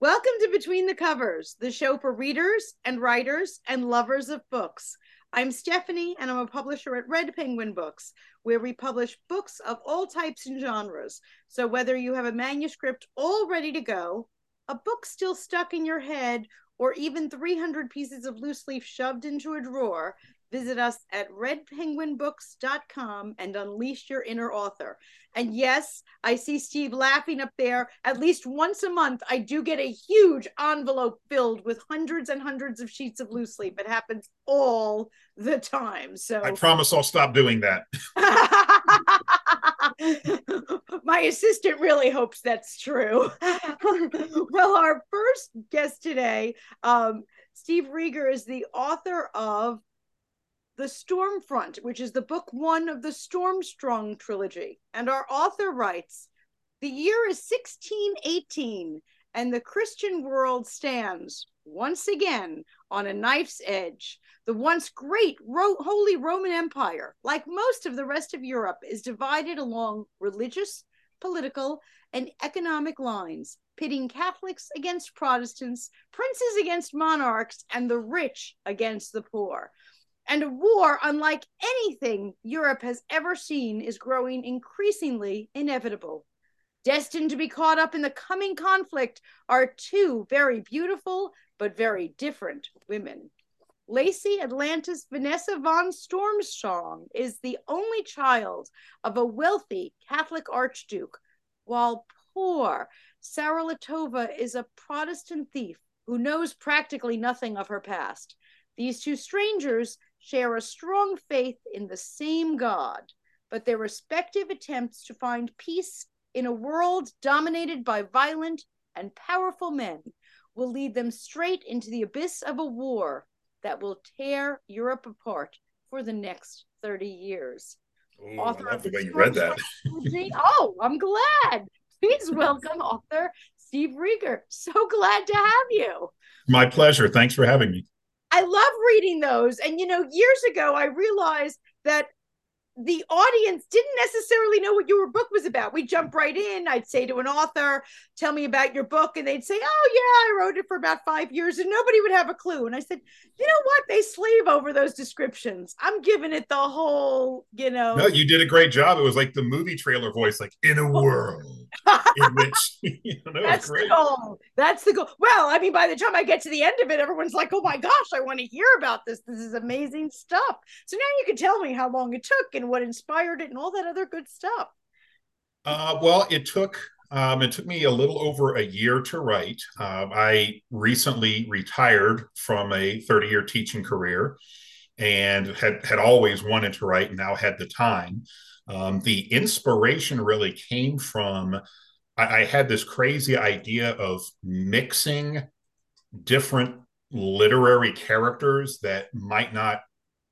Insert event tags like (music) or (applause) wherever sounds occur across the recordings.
Welcome to Between the Covers, the show for readers and writers and lovers of books. I'm Stephanie, and I'm a publisher at Red Penguin Books, where we publish books of all types and genres. So, whether you have a manuscript all ready to go, a book still stuck in your head, or even 300 pieces of loose leaf shoved into a drawer, visit us at redpenguinbooks.com and unleash your inner author. And yes, I see Steve laughing up there. At least once a month, I do get a huge envelope filled with hundreds and hundreds of sheets of loose leaf. It happens all the time. So I promise I'll stop doing that. (laughs) (laughs) My assistant really hopes that's true. (laughs) well, our first guest today, um, Steve Reger, is the author of the Stormfront, which is the book one of the Stormstrong trilogy. And our author writes The year is 1618, and the Christian world stands once again on a knife's edge. The once great Ro- Holy Roman Empire, like most of the rest of Europe, is divided along religious, political, and economic lines, pitting Catholics against Protestants, princes against monarchs, and the rich against the poor. And a war unlike anything Europe has ever seen is growing increasingly inevitable. Destined to be caught up in the coming conflict are two very beautiful but very different women. Lacey Atlantis Vanessa von Stormstrong is the only child of a wealthy Catholic archduke, while poor Sarlatová is a Protestant thief who knows practically nothing of her past. These two strangers share a strong faith in the same God, but their respective attempts to find peace in a world dominated by violent and powerful men will lead them straight into the abyss of a war that will tear Europe apart for the next 30 years. Ooh, author I love the way you read that. oh, I'm glad. Please (laughs) welcome author Steve Reger. So glad to have you. My pleasure. Thanks for having me. I love reading those. And, you know, years ago, I realized that the audience didn't necessarily know what your book was about. We jump right in. I'd say to an author, "Tell me about your book," and they'd say, "Oh yeah, I wrote it for about five years," and nobody would have a clue. And I said, "You know what? They slave over those descriptions. I'm giving it the whole, you know." No, you did a great job. It was like the movie trailer voice, like in a oh. world (laughs) in which (laughs) you know, that's the goal. That's the goal. Well, I mean, by the time I get to the end of it, everyone's like, "Oh my gosh, I want to hear about this. This is amazing stuff." So now you can tell me how long it took and what inspired it and all that other good stuff. Uh, well, it took um, it took me a little over a year to write. Um, I recently retired from a 30 year teaching career and had had always wanted to write and now had the time. Um, the inspiration really came from I, I had this crazy idea of mixing different literary characters that might not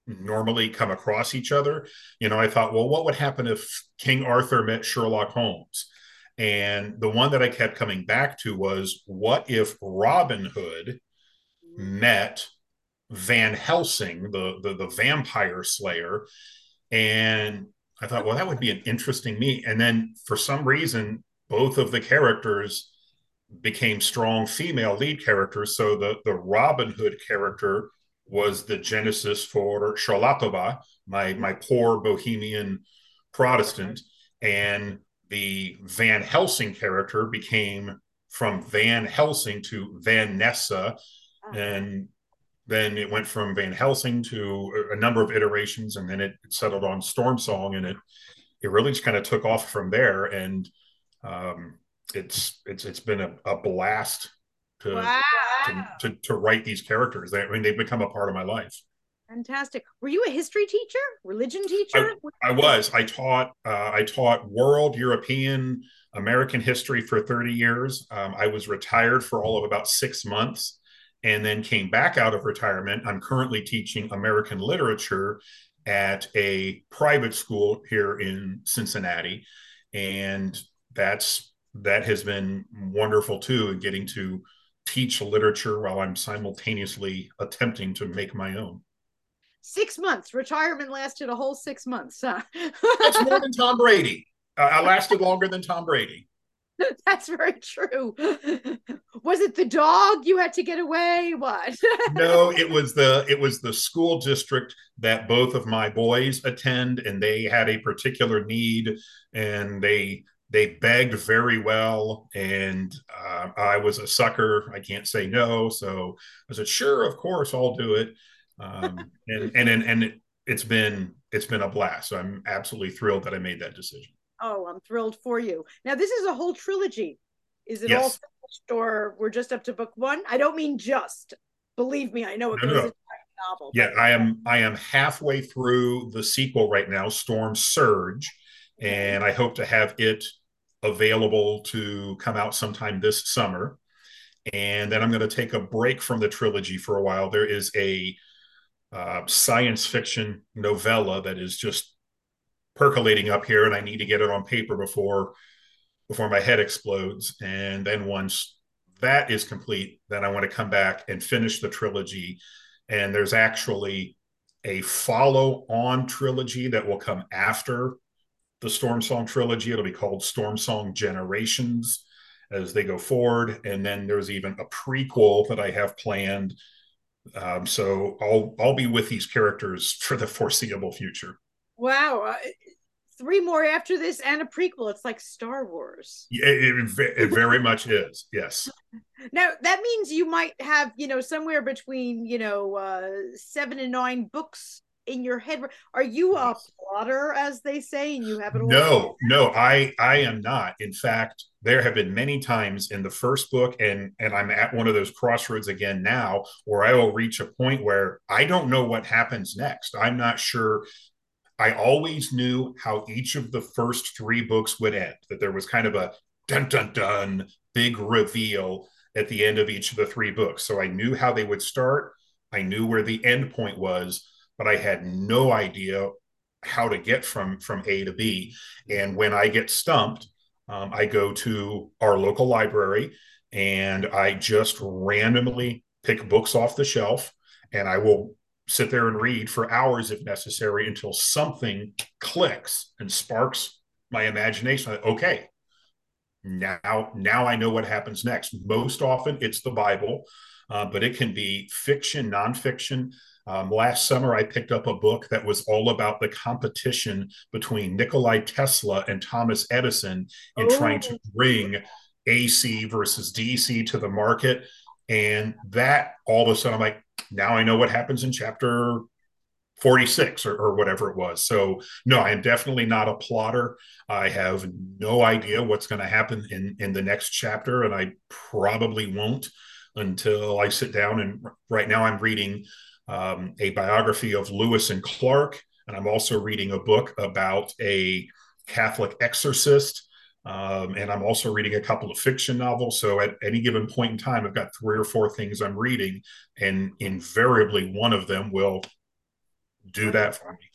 normally come across each other. You know, I thought, well, what would happen if King Arthur met Sherlock Holmes? And the one that I kept coming back to was, what if Robin Hood met Van Helsing, the, the, the vampire slayer? And I thought, well, that would be an interesting meet. And then for some reason, both of the characters became strong female lead characters. So the, the Robin Hood character was the genesis for Charlatova, my, mm-hmm. my poor bohemian Protestant. Mm-hmm. And the Van Helsing character became from Van Helsing to Vanessa. Ah. And then it went from Van Helsing to a number of iterations, and then it settled on Storm Song, and it it really just kind of took off from there. And um, it's it's it's been a, a blast to, wow. to, to to write these characters. They, I mean, they've become a part of my life. Fantastic. Were you a history teacher, religion teacher? I, I was. I taught. Uh, I taught world, European, American history for thirty years. Um, I was retired for all of about six months, and then came back out of retirement. I'm currently teaching American literature at a private school here in Cincinnati, and that's that has been wonderful too. And getting to teach literature while I'm simultaneously attempting to make my own six months. Retirement lasted a whole six months. Huh? That's more than Tom Brady. Uh, I (laughs) lasted longer than Tom Brady. That's very true. Was was it the dog you had to get away? What? (laughs) no, it was the it was the school district that both of my boys attend, and they had a particular need, and they they begged very well, and uh, I was a sucker. I can't say no, so I said, "Sure, of course, I'll do it." Um, (laughs) and and and, and it, it's been it's been a blast. So I'm absolutely thrilled that I made that decision. Oh, I'm thrilled for you. Now, this is a whole trilogy. Is it yes. all finished, or we're just up to book one? I don't mean just. Believe me, I know it no, goes no. novel. Yeah, I am. I am halfway through the sequel right now, Storm Surge, and I hope to have it available to come out sometime this summer. And then I'm going to take a break from the trilogy for a while. There is a uh, science fiction novella that is just percolating up here, and I need to get it on paper before before my head explodes. And then once that is complete, then I want to come back and finish the trilogy. And there's actually a follow on trilogy that will come after the Storm Song trilogy. It'll be called Storm Song Generations as they go forward. And then there's even a prequel that I have planned. Um, so I'll I'll be with these characters for the foreseeable future. Wow, uh, three more after this and a prequel. It's like Star Wars. Yeah, it, it very much is. Yes. (laughs) Now that means you might have, you know, somewhere between, you know, uh, seven and nine books in your head. Are you a plotter, as they say, and you have it? All no, no, I I am not. In fact, there have been many times in the first book, and and I'm at one of those crossroads again now, where I will reach a point where I don't know what happens next. I'm not sure I always knew how each of the first three books would end, that there was kind of a dun dun dun big reveal at the end of each of the three books. So I knew how they would start. I knew where the end point was, but I had no idea how to get from from A to B. And when I get stumped, um, I go to our local library and I just randomly pick books off the shelf and I will sit there and read for hours if necessary until something clicks and sparks my imagination. Okay, now now I know what happens next. Most often it's the Bible, uh, but it can be fiction, nonfiction. Um, last summer, I picked up a book that was all about the competition between Nikolai Tesla and Thomas Edison in oh. trying to oh. bring AC versus DC to the market. And that all of a sudden, I'm like, now I know what happens in chapter 46 or, or, whatever it was. So, no, I am definitely not a plotter. I have no idea what's going to happen in, in the next chapter, and I probably won't until I sit down. And right now, I'm reading um, a biography of Lewis and Clark, and I'm also reading a book about a Catholic exorcist um, and I'm also reading a couple of fiction novels. So at any given point in time, I've got three or four things I'm reading, and invariably one of them will do that for me.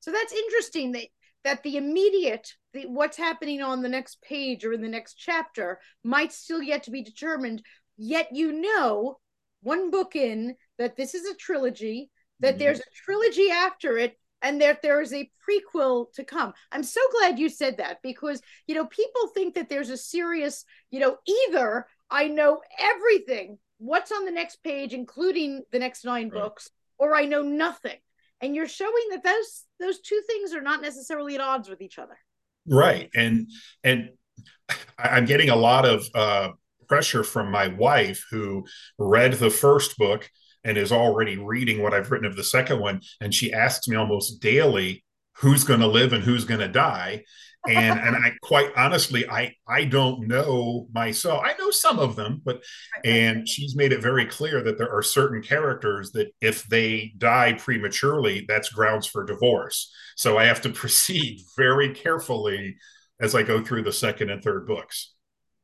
So that's interesting that that the immediate the, what's happening on the next page or in the next chapter might still yet to be determined. Yet you know, one book in that this is a trilogy. That mm-hmm. there's a trilogy after it and that there is a prequel to come. I'm so glad you said that because, you know, people think that there's a serious, you know, either I know everything, what's on the next page, including the next nine right. books, or I know nothing. And you're showing that those those two things are not necessarily at odds with each other. Right. And and (laughs) I'm getting a lot of uh pressure from my wife who read the first book and is already reading what I've written of the second one. And she asks me almost daily, who's going to live and who's going to die. And and I quite honestly, I I don't know myself. I know some of them, but (laughs) and she's made it very clear that there are certain characters that if they die prematurely, that's grounds for divorce. So I have to (laughs) proceed very carefully as I go through the second and third books.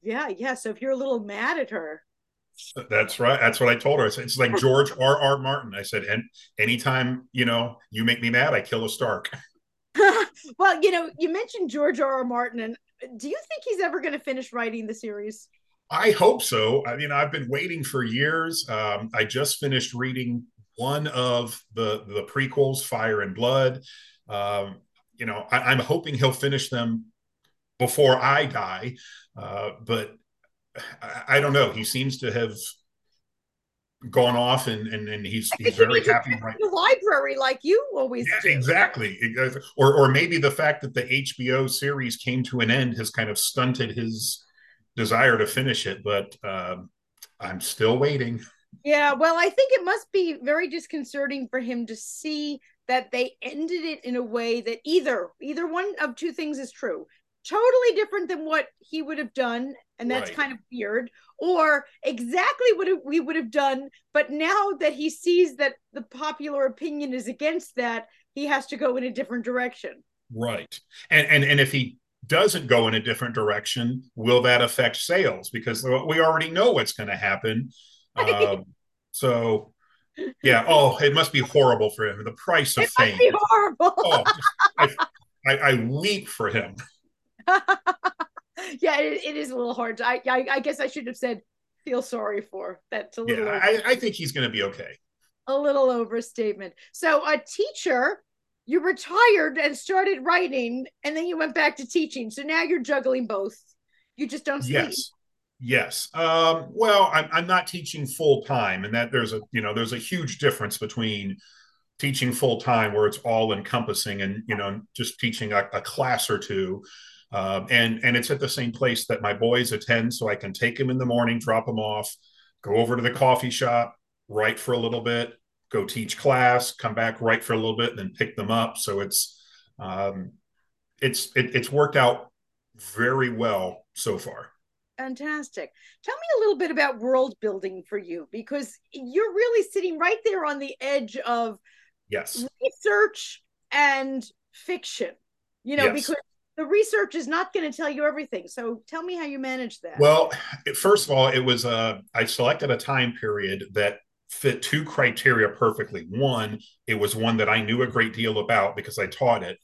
Yeah, yeah. So if you're a little mad at her, that's right. That's what I told her. It's like George (laughs) R. R. Martin. I said, and anytime you know you make me mad, I kill a Stark. (laughs) well, you know, you mentioned George R. R. Martin, and do you think he's ever going to finish writing the series? I hope so. I mean, I've been waiting for years. Um, I just finished reading one of the the prequels, Fire and Blood. Um, you know, I, am hoping he'll finish them before I die. Uh, but I, I don't know. He seems to have gone off and and, and he's he's very happy right the library like you always yeah, do. exactly or or maybe the fact that the hbo series came to an end has kind of stunted his desire to finish it but um, i'm still waiting yeah well i think it must be very disconcerting for him to see that they ended it in a way that either either one of two things is true totally different than what he would have done and that's right. kind of weird or exactly what we would have done but now that he sees that the popular opinion is against that he has to go in a different direction. Right. And and, and if he doesn't go in a different direction will that affect sales? Because we already know what's going to happen um, so yeah oh it must be horrible for him. The price of it fame. horrible. Oh, just, I, I, I weep for him (laughs) yeah, it, it is a little hard. I, I, I guess I should have said feel sorry for. That's a little. Yeah, I, I think he's going to be okay. A little overstatement. So, a teacher, you retired and started writing, and then you went back to teaching. So now you're juggling both. You just don't sleep. Yes. Yes. Um, well, I'm, I'm not teaching full time, and that there's a you know there's a huge difference between teaching full time where it's all encompassing and you know just teaching a, a class or two um, and and it's at the same place that my boys attend, so I can take them in the morning, drop them off, go over to the coffee shop, write for a little bit, go teach class, come back, write for a little bit, and then pick them up. So it's um, it's it, it's worked out very well so far. Fantastic. Tell me a little bit about world building for you because you're really sitting right there on the edge of yes research and fiction. You know, yes. because the research is not going to tell you everything. So tell me how you manage that. Well, first of all, it was uh, I selected a time period that fit two criteria perfectly. One, it was one that I knew a great deal about because I taught it.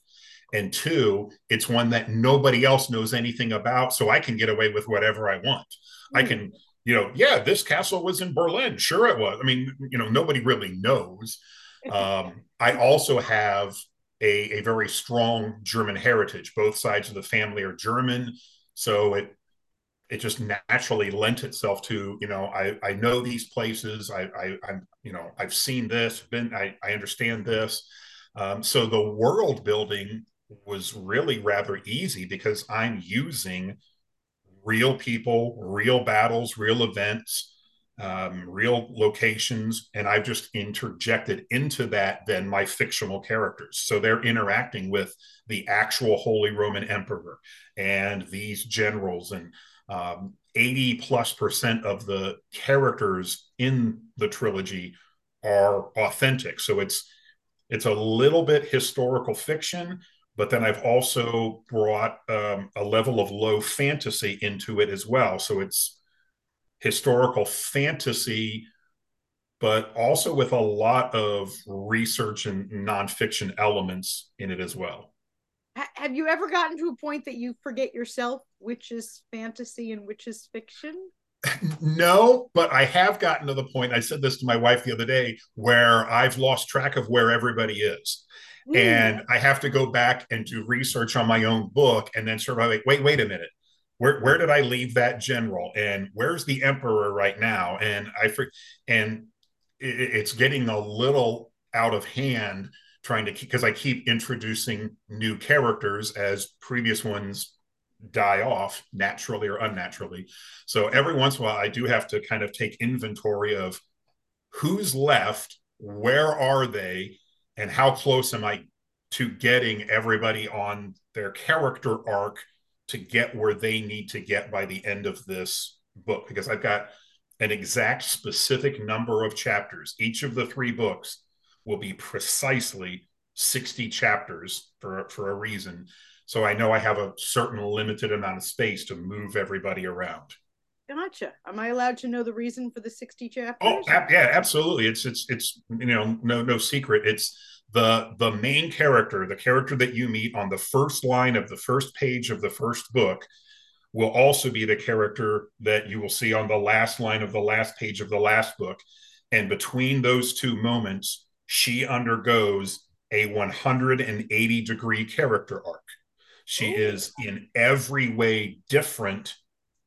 And two, it's one that nobody else knows anything about. So I can get away with whatever I want. Mm. I hmm. can, you know, yeah, this castle was in Berlin. Sure, it was. I mean, you know, nobody really knows. (laughs) Um, I also have a, a very strong German heritage. Both sides of the family are German, so it it just naturally lent itself to you know I I know these places. I I I'm you know I've seen this. Been I I understand this. Um, so the world building was really rather easy because I'm using real people, real battles, real events um, real locations, and I've just interjected into that then my fictional characters. So they're interacting with the actual Holy Roman Emperor and these generals, and um, 80 plus percent of the characters in the trilogy are authentic. So it's it's a little bit historical fiction, but then I've also brought um, a level of low fantasy into it as well. So it's historical fantasy, but also with a lot of research and nonfiction elements in it as well. Have you ever gotten to a point that you forget yourself, which is fantasy and which is fiction? (laughs) No, but I have gotten to the point. I said this to my wife the other day where I've lost track of where everybody is. Mm. And I have to go back and do research on my own book and then sort of like, wait, wait a minute where where did I leave that general and where's the emperor right now? And I and it, it's getting a little out of hand trying to because I keep introducing new characters as previous ones die off naturally or unnaturally. So every once in a while, I do have to kind of take inventory of who's left, where are they, and how close am I to getting everybody on their character arc to get where they need to get by the end of this book because I've got an exact specific number of chapters. Each of the three books will be precisely 60 chapters for, for a reason. So I know I have a certain limited amount of space to move everybody around. Gotcha. Am I allowed to know the reason for the 60 chapters? Oh, yeah, absolutely. It's it's it's you know no no secret. It's the the main character, the character that you meet on the first line of the first page of the first book, will also be the character that you will see on the last line of the last page of the last book. And between those two moments, she undergoes a 180 degree character arc. She Ooh. is in every way different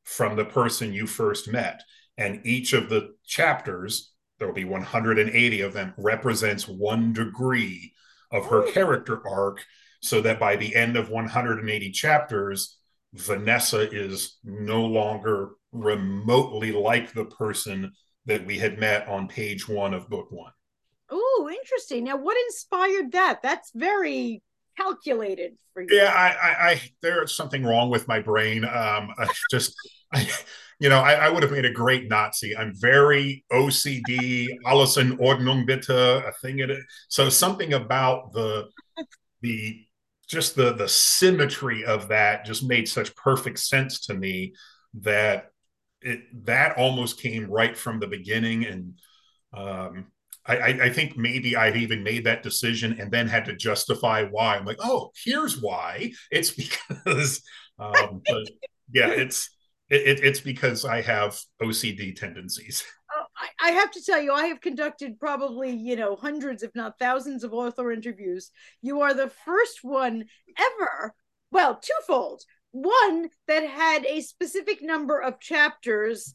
from the person you first met. And each of the chapters, there will be 180 of them, represents one degree of her character arc. So that by the end of 180 chapters, Vanessa is no longer remotely like the person that we had met on page one of book one. Oh, interesting. Now, what inspired that? That's very calculated for you. Yeah, I, I, I there's something wrong with my brain. Um, (laughs) I just, I, you know, I, I, would have made a great Nazi. I'm very OCD, alles in Ordnung bitte, a thing. It, so something about the, the, just the the symmetry of that just made such perfect sense to me that it that almost came right from the beginning and um I, I, think maybe I've even made that decision and then had to justify why. I'm like, oh, here's why. It's (laughs) because, um, but yeah, it's it, it's because I have OCD tendencies. Oh, I, I have to tell you, I have conducted probably you know hundreds, if not thousands, of author interviews. You are the first one ever. Well, twofold. One that had a specific number of chapters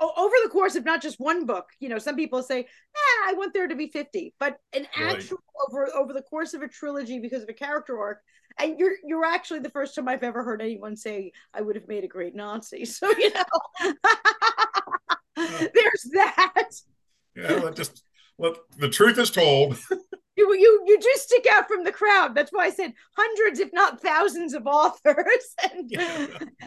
over the course of not just one book you know some people say eh, i want there to be 50 but an right. actual over over the course of a trilogy because of a character arc and you're you're actually the first time i've ever heard anyone say i would have made a great nazi (laughs) so you know there's that yeah just look the truth is told (laughs) you you you do stick out from the crowd. That's why I said hundreds, if not thousands, of authors, (laughs) and yeah.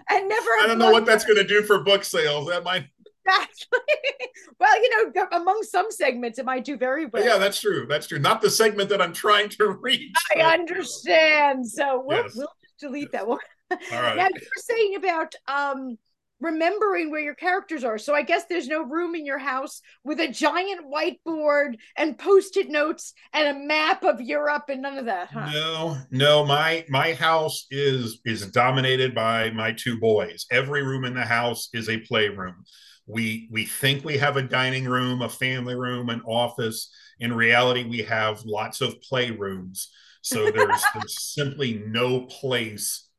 and never. I don't know what that's going to do for book sales. That might Exactly. (laughs) well, you know, among some segments, it might do very well. Yeah, that's true. That's true. Not the segment that I'm trying to reach. I understand. So we'll, yes. we'll delete yes. that one. (laughs) All right. Now you were saying about um remembering where your characters are. So I guess there's no room in your house with a giant whiteboard and post-it notes and a map of Europe and none of that, huh? No, no, my my house is is dominated by my two boys. Every room in the house is a playroom we we think we have a dining room a family room an office. In reality we have lots of playrooms. So there's, (laughs) there's simply no place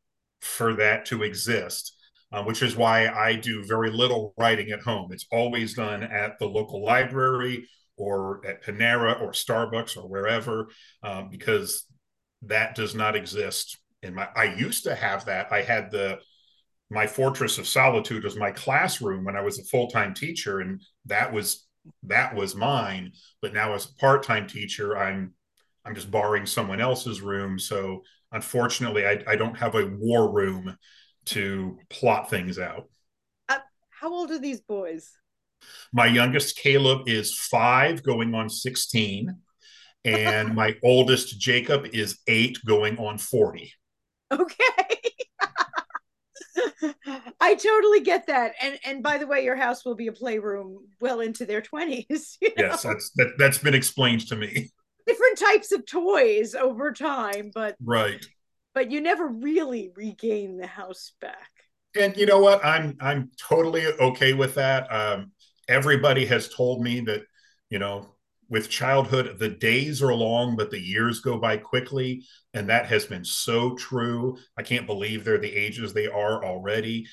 for that to exist uh, which is why i do very little writing at home. It's always done at the local library or at panera or starbucks or wherever um, because that does not exist in my i used to have that. I had the my fortress of solitude was my classroom when I was a full-time teacher and that was that was mine. But now as a part-time teacher I'm I'm just borrowing someone else's room. So unfortunately I, I don't have a war room to plot things out. Uh, how old are these boys? My youngest Caleb is 5 going on 16 and (laughs) my oldest Jacob is 8 going on 40 okay (laughs) I totally get that. And and by the way, your house will be a playroom well into their 20s. (laughs) You know? Yes, that's that, that's been explained to me. Different types of toys over time, but right. But you never really regain the house back. And you know what? I'm I'm totally okay with that. Um, everybody has told me that, you know, with childhood, the days are long, but the years go by quickly. And that has been so true. I can't believe they're the ages they are already.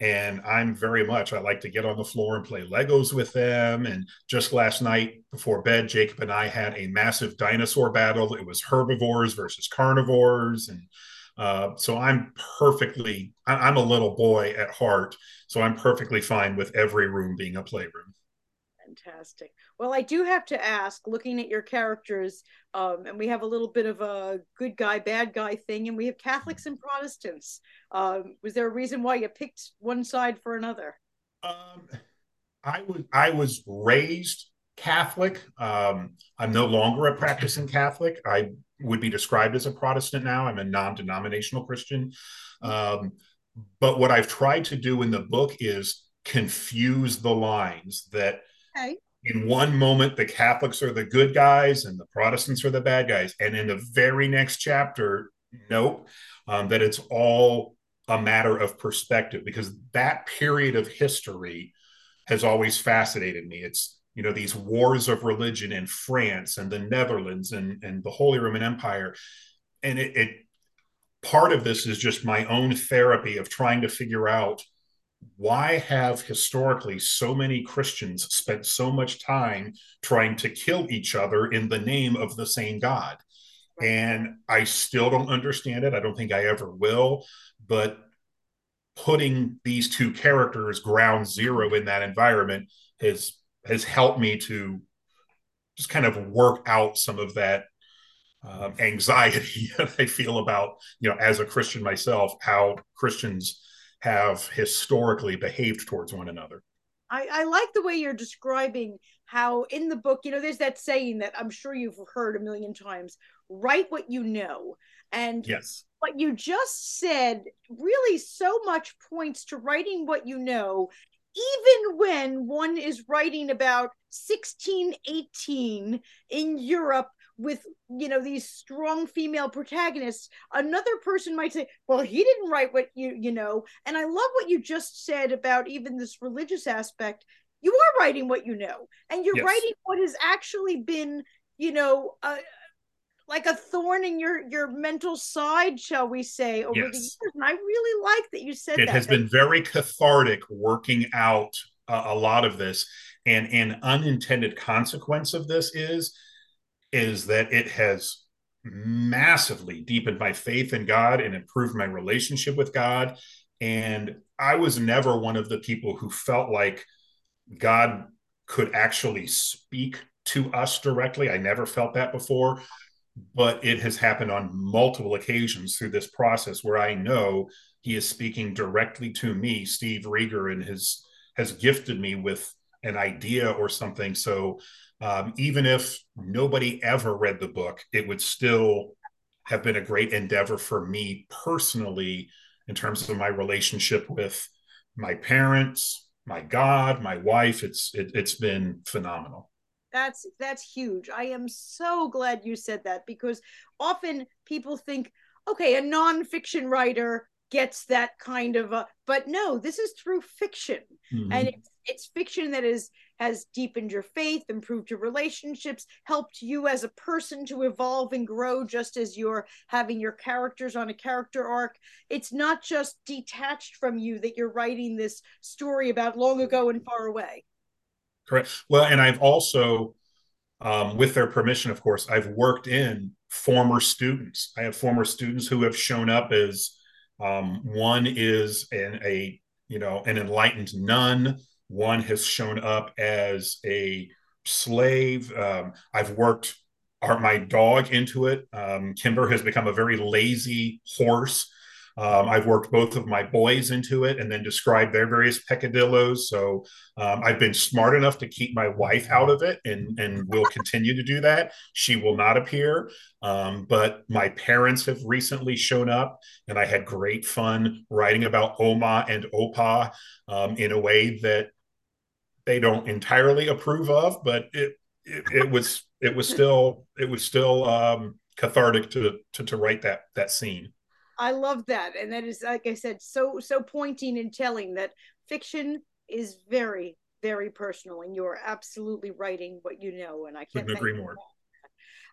And I'm very much, I like to get on the floor and play Legos with them. And just last night before bed, Jacob and I had a massive dinosaur battle. It was herbivores versus carnivores. And uh, so I'm perfectly, I'm a little boy at heart. So I'm perfectly fine with every room being a playroom. Fantastic. Well, I do have to ask, looking at your characters, um, and we have a little bit of a good guy, bad guy thing, and we have Catholics and Protestants. Um, was there a reason why you picked one side for another? Um, I was I was raised Catholic. Um, I'm no longer a practicing Catholic. I would be described as a Protestant now. I'm a non-denominational Christian. Um, but what I've tried to do in the book is confuse the lines that okay. In one moment the Catholics are the good guys and the Protestants are the bad guys, and in the very next chapter, nope, um, that it's all a matter of perspective because that period of history has always fascinated me. It's you know these wars of religion in France and the Netherlands and and the Holy Roman Empire, and it, it part of this is just my own therapy of trying to figure out why have historically so many Christians spent so much time trying to kill each other in the name of the same God? And I still don't understand it. I don't think I ever will. But putting these two characters ground zero in that environment has has helped me to just kind of work out some of that um, anxiety (laughs) that I feel about, you know, as a Christian myself, how Christians have historically behaved towards one another. I, I like the way you're describing how in the book, you know, there's that saying that I'm sure you've heard a million times write what you know. And yes, what you just said really so much points to writing what you know even when one is writing about 1618 in Europe with you know these strong female protagonists another person might say well he didn't write what you you know and i love what you just said about even this religious aspect you are writing what you know and you're yes. writing what has actually been you know uh, like a thorn in your your mental side shall we say over yes. the years and i really like that you said that it that. has been very cathartic working out uh, a lot of this and an unintended consequence of this is is that it has massively deepened my faith in God and improved my relationship with God. And I was never one of the people who felt like God could actually speak to us directly. I never felt that before, but it has happened on multiple occasions through this process where I know he is speaking directly to me, Steve Reger, and has has gifted me with an idea or something. So um, even if nobody ever read the book, it would still have been a great endeavor for me personally in terms of my relationship with my parents, my God, my wife. It's it, it's been phenomenal. That's that's huge. I am so glad you said that because often people think, okay, a nonfiction writer gets that kind of a but no this is through fiction mm-hmm. and it's, it's fiction that is has deepened your faith improved your relationships helped you as a person to evolve and grow just as you're having your characters on a character arc. It's not just detached from you that you're writing this story about long ago and far away. Correct. Well and i've also um, with their permission of course i've worked in former students. I have former students who have shown up as um, one is an, a you know an enlightened nun. One has shown up as a slave. Um, I've worked our, my dog into it. Um, Kimber has become a very lazy horse um, I've worked both of my boys into it and then described their various peccadillos. So um, I've been smart enough to keep my wife out of it and, and will continue to do that. She will not appear. Um, but my parents have recently shown up, and I had great fun writing about Oma and Opa um, in a way that they don't entirely approve of, but it, it, it was it was still it was still um, cathartic to, to to write that that scene. I love that. And that is, like I said, so, so pointing and telling that fiction is very, very personal. And you're absolutely writing what you know. And I can't agree more.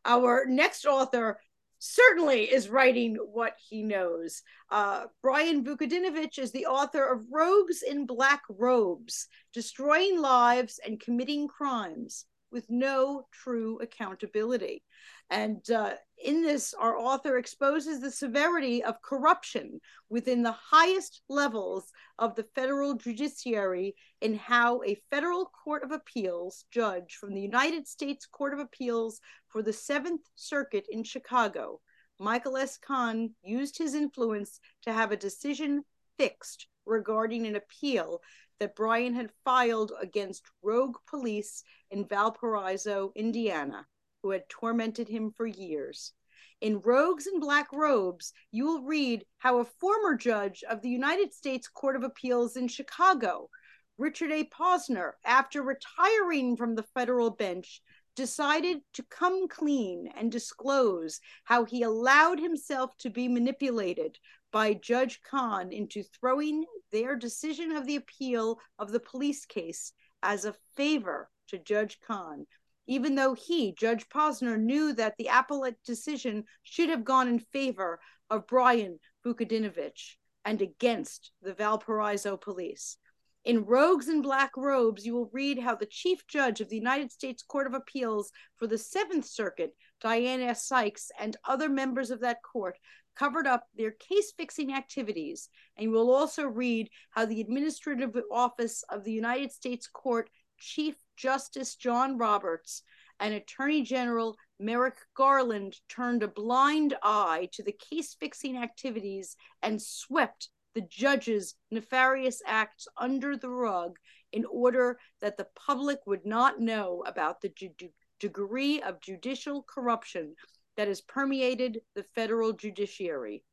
Our next author certainly is writing what he knows. Uh, Brian Vukadinovich is the author of Rogues in Black Robes Destroying Lives and Committing Crimes with No True Accountability. And uh, in this, our author exposes the severity of corruption within the highest levels of the federal judiciary in how a federal court of appeals judge from the United States Court of Appeals for the Seventh Circuit in Chicago, Michael S. Kanne used his influence to have a decision fixed regarding an appeal that Brian had filed against rogue police in Valparaiso, Indiana who had tormented him for years. In Rogues in Black Robes, you will read how a former judge of the United States Court of Appeals in Chicago, Richard A. Posner, after retiring from the federal bench, decided to come clean and disclose how he allowed himself to be manipulated by Judge Kanne into throwing their decision of the appeal of the police case as a favor to Judge Kanne even though he, Judge Posner, knew that the appellate decision should have gone in favor of Brian Vukadinovich. and against the Valparaiso police. In Rogues in Black Robes, you will read how the Chief Judge of the United States Court of Appeals for the Seventh Circuit, Diane S. Sykes, and other members of that court covered up their case fixing activities. And you will also read how the Administrative Office of the United States Court Chief Justice John Roberts and Attorney General Merrick Garland turned a blind eye to the case fixing activities and swept the judge's nefarious acts under the rug in order that the public would not know about the ju- degree of judicial corruption that has permeated the federal judiciary.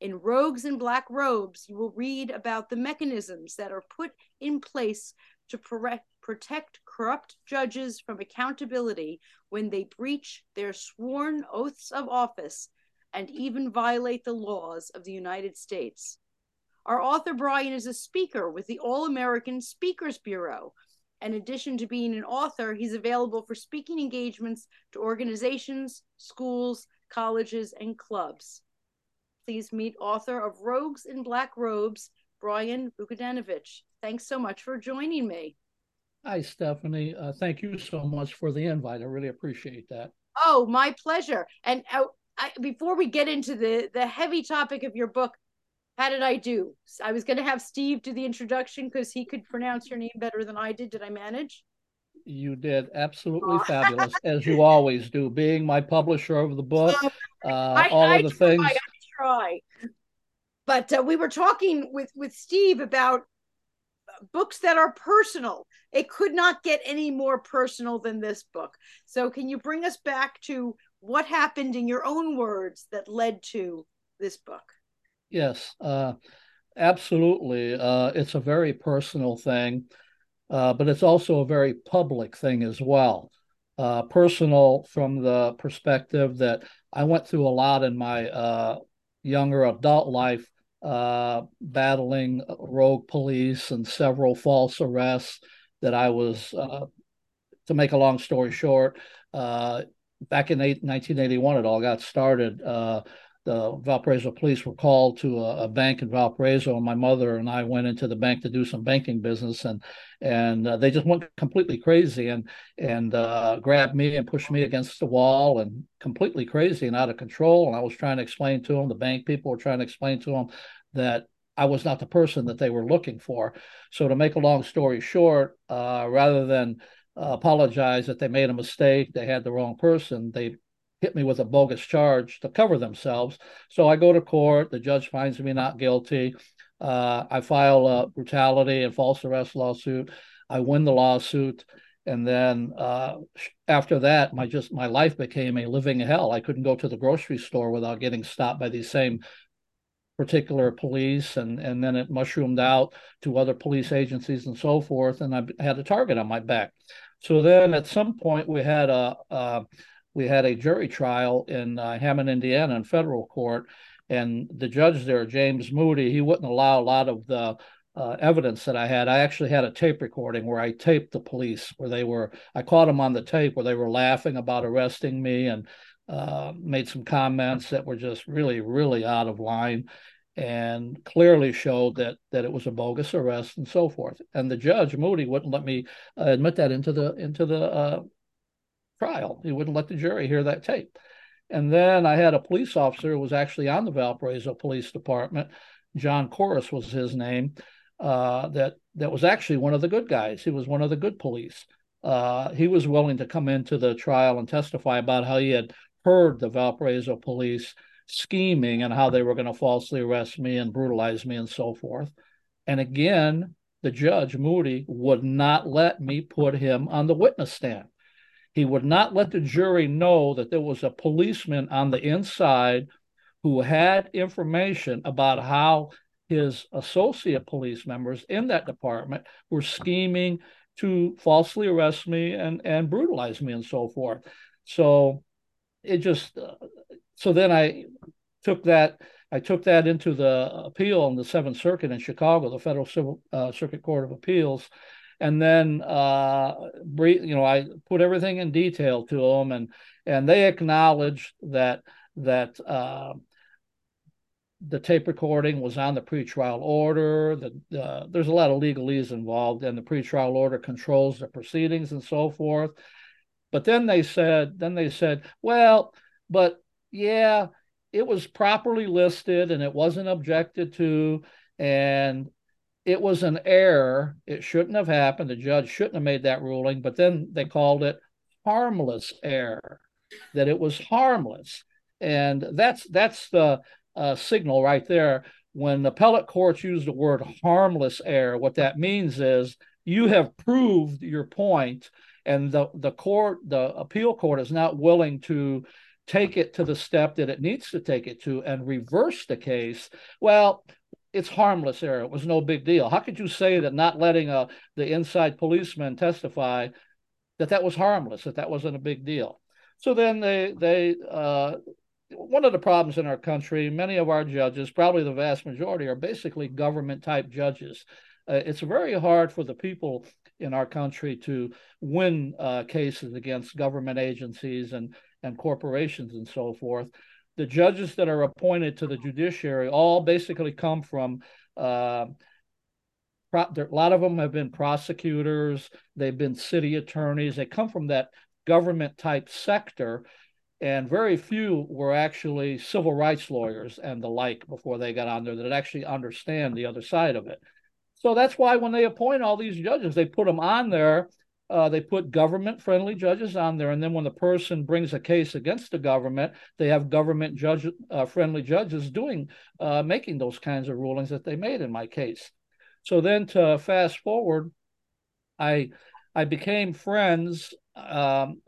In Rogues in Black Robes, you will read about the mechanisms that are put in place to protect corrupt judges from accountability when they breach their sworn oaths of office and even violate the laws of the United States. Our author Brian is a speaker with the All American Speakers Bureau. In addition to being an author, he's available for speaking engagements to organizations, schools, colleges, and clubs. Please meet author of Rogues in Black Robes, Brian Bogdanovich. Thanks so much for joining me. Hi, Stephanie. Uh, thank you so much for the invite. I really appreciate that. Oh, my pleasure. And uh, I, before we get into the the heavy topic of your book, how did I do? I was going to have Steve do the introduction because he could pronounce your name better than I did. Did I manage? You did absolutely oh. fabulous, as you always do. Being my publisher of the book, uh, I, all I of the try, things. I try. But uh, we were talking with with Steve about books that are personal. It could not get any more personal than this book. So, can you bring us back to what happened in your own words that led to this book? Yes, uh, absolutely. Uh, it's a very personal thing, uh, but it's also a very public thing as well. Uh, personal from the perspective that I went through a lot in my uh, younger adult life, uh, battling rogue police and several false arrests that I was, to make a long story short, back in 1981, it all got started the Valparaiso police were called to a, a, bank in Valparaiso, and my mother and I went into the bank to do some banking business, and and uh, they just went completely crazy and and uh, grabbed me and pushed me against the wall and completely crazy and out of control. And I was trying to explain to them, the bank people were trying to explain to them that I was not the person that they were looking for. So to make a long story short, uh, rather than uh, apologize that they made a mistake, they had the wrong person, they hit me with a bogus charge to cover themselves. So I go to court. The judge finds me not guilty. Uh, I file a brutality and false arrest lawsuit. I win the lawsuit, and then uh, after that, my just my life became a living hell. I couldn't go to the grocery store without getting stopped by these same particular police, and and then it mushroomed out to other police agencies and so forth, and I had a target on my back. So then, at some point, we had a, a we had a jury trial in uh, Hammond, Indiana, in federal court, and the judge there, James Moody, he wouldn't allow a lot of the uh, evidence that I had. I actually had a tape recording where I taped the police, where they were. I caught them on the tape where they were laughing about arresting me and uh, made some comments that were just really, really out of line, and clearly showed that that it was a bogus arrest and so forth. And the judge Moody wouldn't let me uh, admit that into the into the uh, trial. He wouldn't let the jury hear that tape. And then I had a police officer who was actually on the Valparaiso Police Department. John Corus was his name. Uh, that that was actually one of the good guys. He was one of the good police. Uh, he was willing to come into the trial and testify about how he had heard the Valparaiso police scheming and how they were going to falsely arrest me and brutalize me and so forth. And again, the judge Moody would not let me put him on the witness stand. He would not let the jury know that there was a policeman on the inside who had information about how his associate police members in that department were scheming to falsely arrest me and, and brutalize me and so forth. So it just, uh, so then I took that. I took that into the appeal in the Seventh Circuit in Chicago, the Federal Civil uh, Circuit Court of Appeals, and then uh, you know I put everything in detail to them, and and they acknowledged that that uh, the tape recording was on the pretrial order. The, uh, there's a lot of legalese involved, and the pretrial order controls the proceedings and so forth. But then they said, then they said, well, but yeah, it was properly listed and it wasn't objected to, and it was an error. It shouldn't have happened. The judge shouldn't have made that ruling. But then they called it harmless error, that it was harmless, and that's that's the uh, signal right there. When the appellate courts use the word harmless error, what that means is you have proved your point, and the the court, the appeal court, is not willing to take it to the step that it needs to take it to and reverse the case. Well, it's harmless error. It was no big deal. How could you say that not letting uh, the inside policeman testify that that was harmless, that that wasn't a big deal? So then they they uh, one of the problems in our country, many of our judges, probably the vast majority, are basically government type judges. Uh, it's very hard for the people in our country to win uh, cases against government agencies and, and corporations and so forth. The judges that are appointed to the judiciary all basically come from uh, a lot of them have been prosecutors, they've been city attorneys, they come from that government type sector and very few were actually civil rights lawyers and the like before they got on there that actually understand the other side of it. So that's why when they appoint all these judges, they put them on there. Uh, they put government friendly judges on there. And then when the person brings a case against the government, they have government judge uh, friendly judges doing, uh, making those kinds of rulings that they made in my case. So then to fast forward, I, I became friends. Um,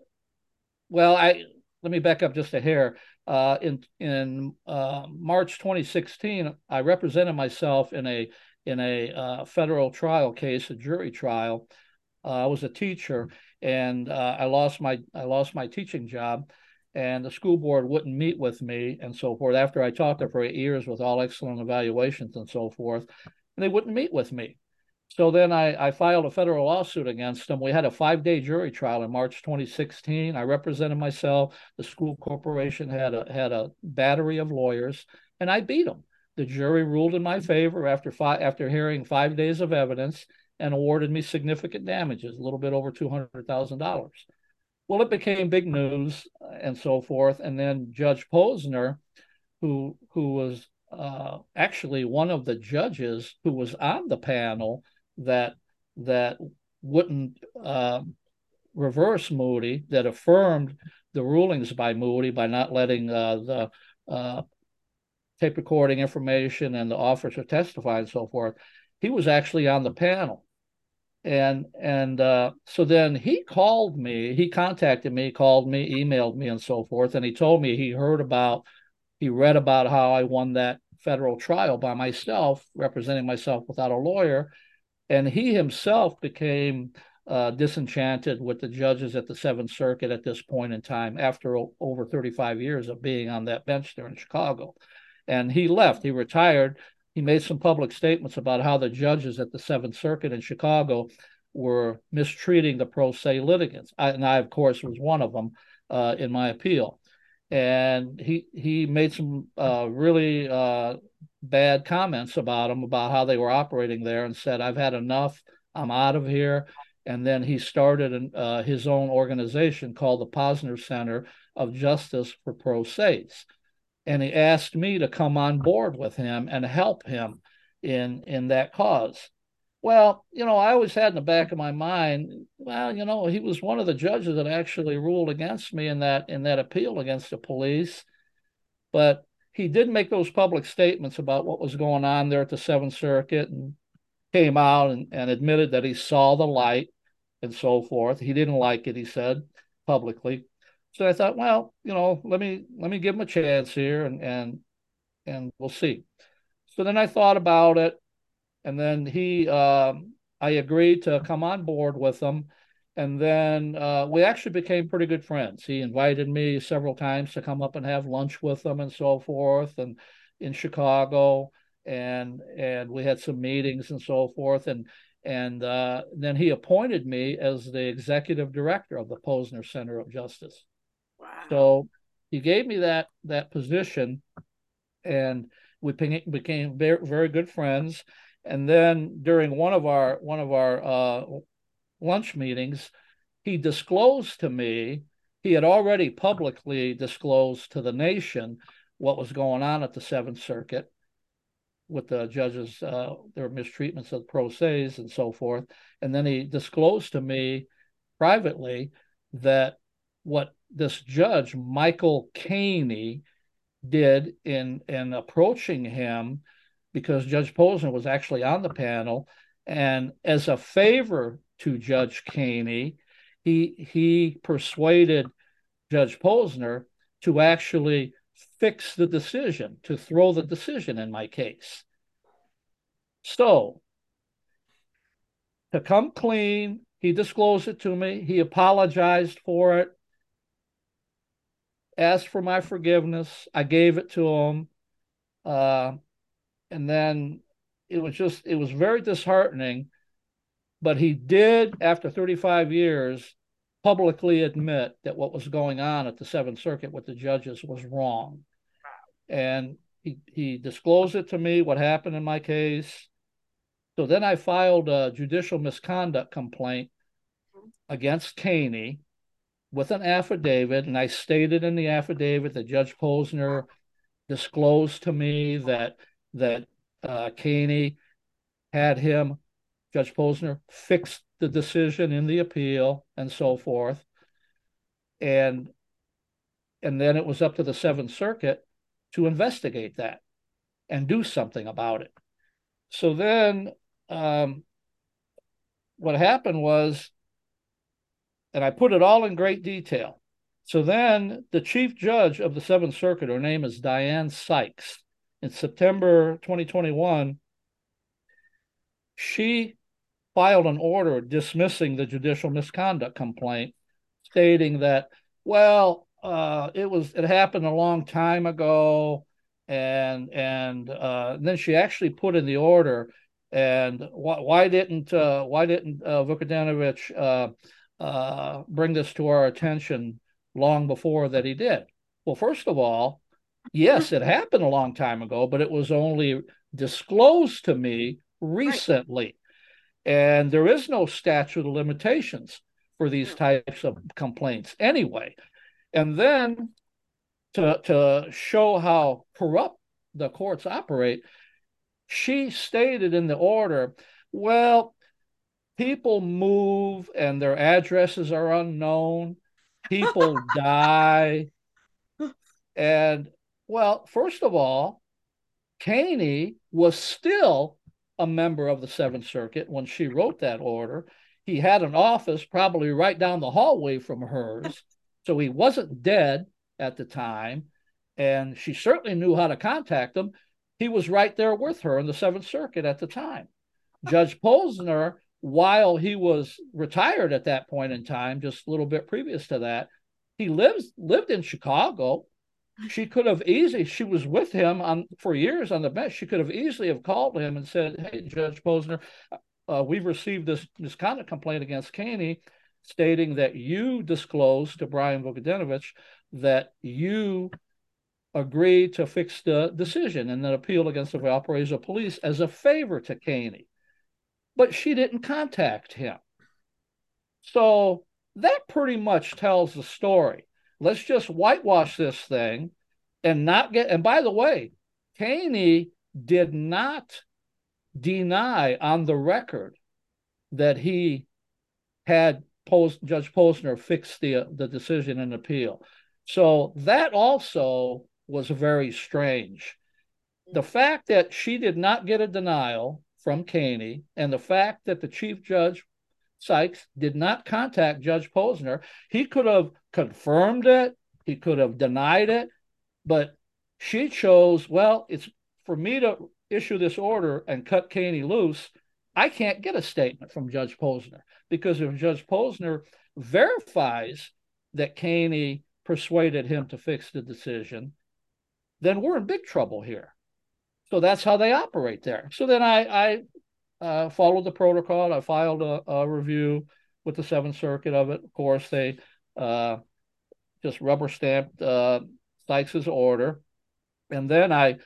well, I, let me back up just a hair. Uh, in in uh, March 2016, I represented myself in a in a uh, federal trial case, a jury trial. Uh, I was a teacher, and uh, I lost my I lost my teaching job, and the school board wouldn't meet with me and so forth. After I taught there for eight years with all excellent evaluations and so forth, and they wouldn't meet with me. So then I, I, filed a federal lawsuit against them. We had a five day jury trial in March 2016. I represented myself. The school corporation had a had a battery of lawyers, and I beat them. The jury ruled in my favor after five, after hearing five days of evidence and awarded me significant damages, a little bit over two hundred thousand dollars. Well, it became big news and so forth. And then Judge Posner, who who was uh, actually one of the judges who was on the panel that that wouldn't uh, reverse Moody, that affirmed the rulings by Moody by not letting uh, the uh, tape recording information and the officer testify and so forth. He was actually on the panel, and and uh, so then he called me. He contacted me, called me, emailed me, and so forth, and he told me he heard about, he read about how I won that federal trial by myself, representing myself without a lawyer and he himself became uh, disenchanted with the judges at the Seventh Circuit at this point in time after o- over 35 years of being on that bench there in Chicago. And he left, he retired. He made some public statements about how the judges at the Seventh Circuit in Chicago were mistreating the pro se litigants. I, and I, of course, was one of them uh, in my appeal. And he he made some uh, really uh, bad comments about them about how they were operating there and said, I've had enough. I'm out of here. And then he started an, uh, his own organization called the Posner Center of Justice for Pro Se's. And he asked me to come on board with him and help him in, in that cause. Well, you know, I always had in the back of my mind, well, you know, he was one of the judges that actually ruled against me in that in that appeal against the police. But he did make those public statements about what was going on there at the Seventh Circuit and came out and, and admitted that he saw the light and so forth. He didn't like it, he said publicly. So I thought, well, you know, let me let me give him a chance here and and and we'll see. So then I thought about it, and then he um, I agreed to come on board with him and then uh, we actually became pretty good friends. He invited me several times to come up and have lunch with him and so forth, and in Chicago, and and we had some meetings and so forth, and and uh, then he appointed me as the executive director of the Posner Center of Justice. Wow. So he gave me that that position, and we became very, very good friends. And then during one of our one of our uh, lunch meetings, he disclosed to me he had already publicly disclosed to the nation what was going on at the Seventh Circuit with the judges, uh, their mistreatments of pro se's and so forth. And then he disclosed to me privately that what this judge, Michael Kanne, did in in approaching him because Judge Posner was actually on the panel, and as a favor to Judge Kanne, he he persuaded Judge Posner to actually fix the decision, to throw the decision in my case. So, to come clean, he disclosed it to me. He apologized for it, asked for my forgiveness. I gave it to him. Uh, and then it was just, it was very disheartening. But he did, after 35 years, publicly admit that what was going on at the Seventh Circuit with the judges was wrong. And he, he disclosed it to me, what happened in my case. So then I filed a judicial misconduct complaint against Kanne with an affidavit, and I stated in the affidavit that Judge Posner disclosed to me that that uh, Kanne had him, Judge Posner, fixed the decision in the appeal and so forth. And and then it was up to the Seventh Circuit to investigate that and do something about it. So then um, what happened was, and I put it all in great detail. So then the chief judge of the Seventh Circuit, her name is Diane Sykes, in September 2021, she filed an order dismissing the judicial misconduct complaint, stating that, well, uh, it was it happened a long time ago, and and, uh, then she actually put in the order, and why, why didn't uh, why didn't uh, Vukadinovich uh, bring this to our attention long before that he did? Well, first of all, yes, it happened a long time ago, but it was only disclosed to me recently. Right and there is no statute of limitations for these types of complaints anyway. And then to, to show how corrupt the courts operate, she stated in the order, well, people move and their addresses are unknown, people (laughs) die. And well, first of all, Kanne was still a member of the Seventh Circuit when she wrote that order. He had an office probably right down the hallway from hers. So he wasn't dead at the time. And she certainly knew how to contact him. He was right there with her in the Seventh Circuit at the time. Judge Posner, while he was retired at that point in time, just a little bit previous to that, he lives lived in Chicago she could have easily she was with him on for years on the bench she could have easily have called him and said hey judge posner uh, we've received this misconduct complaint against Kanne stating that you disclosed to Brian Vukadinovich that you agreed to fix the decision and then appeal against the Valparaiso police as a favor to Kanne. But she didn't contact him. So that pretty much tells the story let's just whitewash this thing and not get. And by the way, Kanne did not deny on the record that he had post Judge Posner fix the the decision and appeal. So that also was very strange. The fact that she did not get a denial from Kanne and the fact that the chief judge Sykes did not contact Judge Posner. He could have confirmed it, he could have denied it, but she chose, well, it's for me to issue this order and cut Kanne loose. I can't get a statement from Judge Posner because if Judge Posner verifies that Kanne persuaded him to fix the decision, then we're in big trouble here. So that's how they operate there. So then I, I uh, followed the protocol. I filed a, a, review with the Seventh Circuit of it. Of course, they uh, just rubber stamped uh, Sykes's order, and then I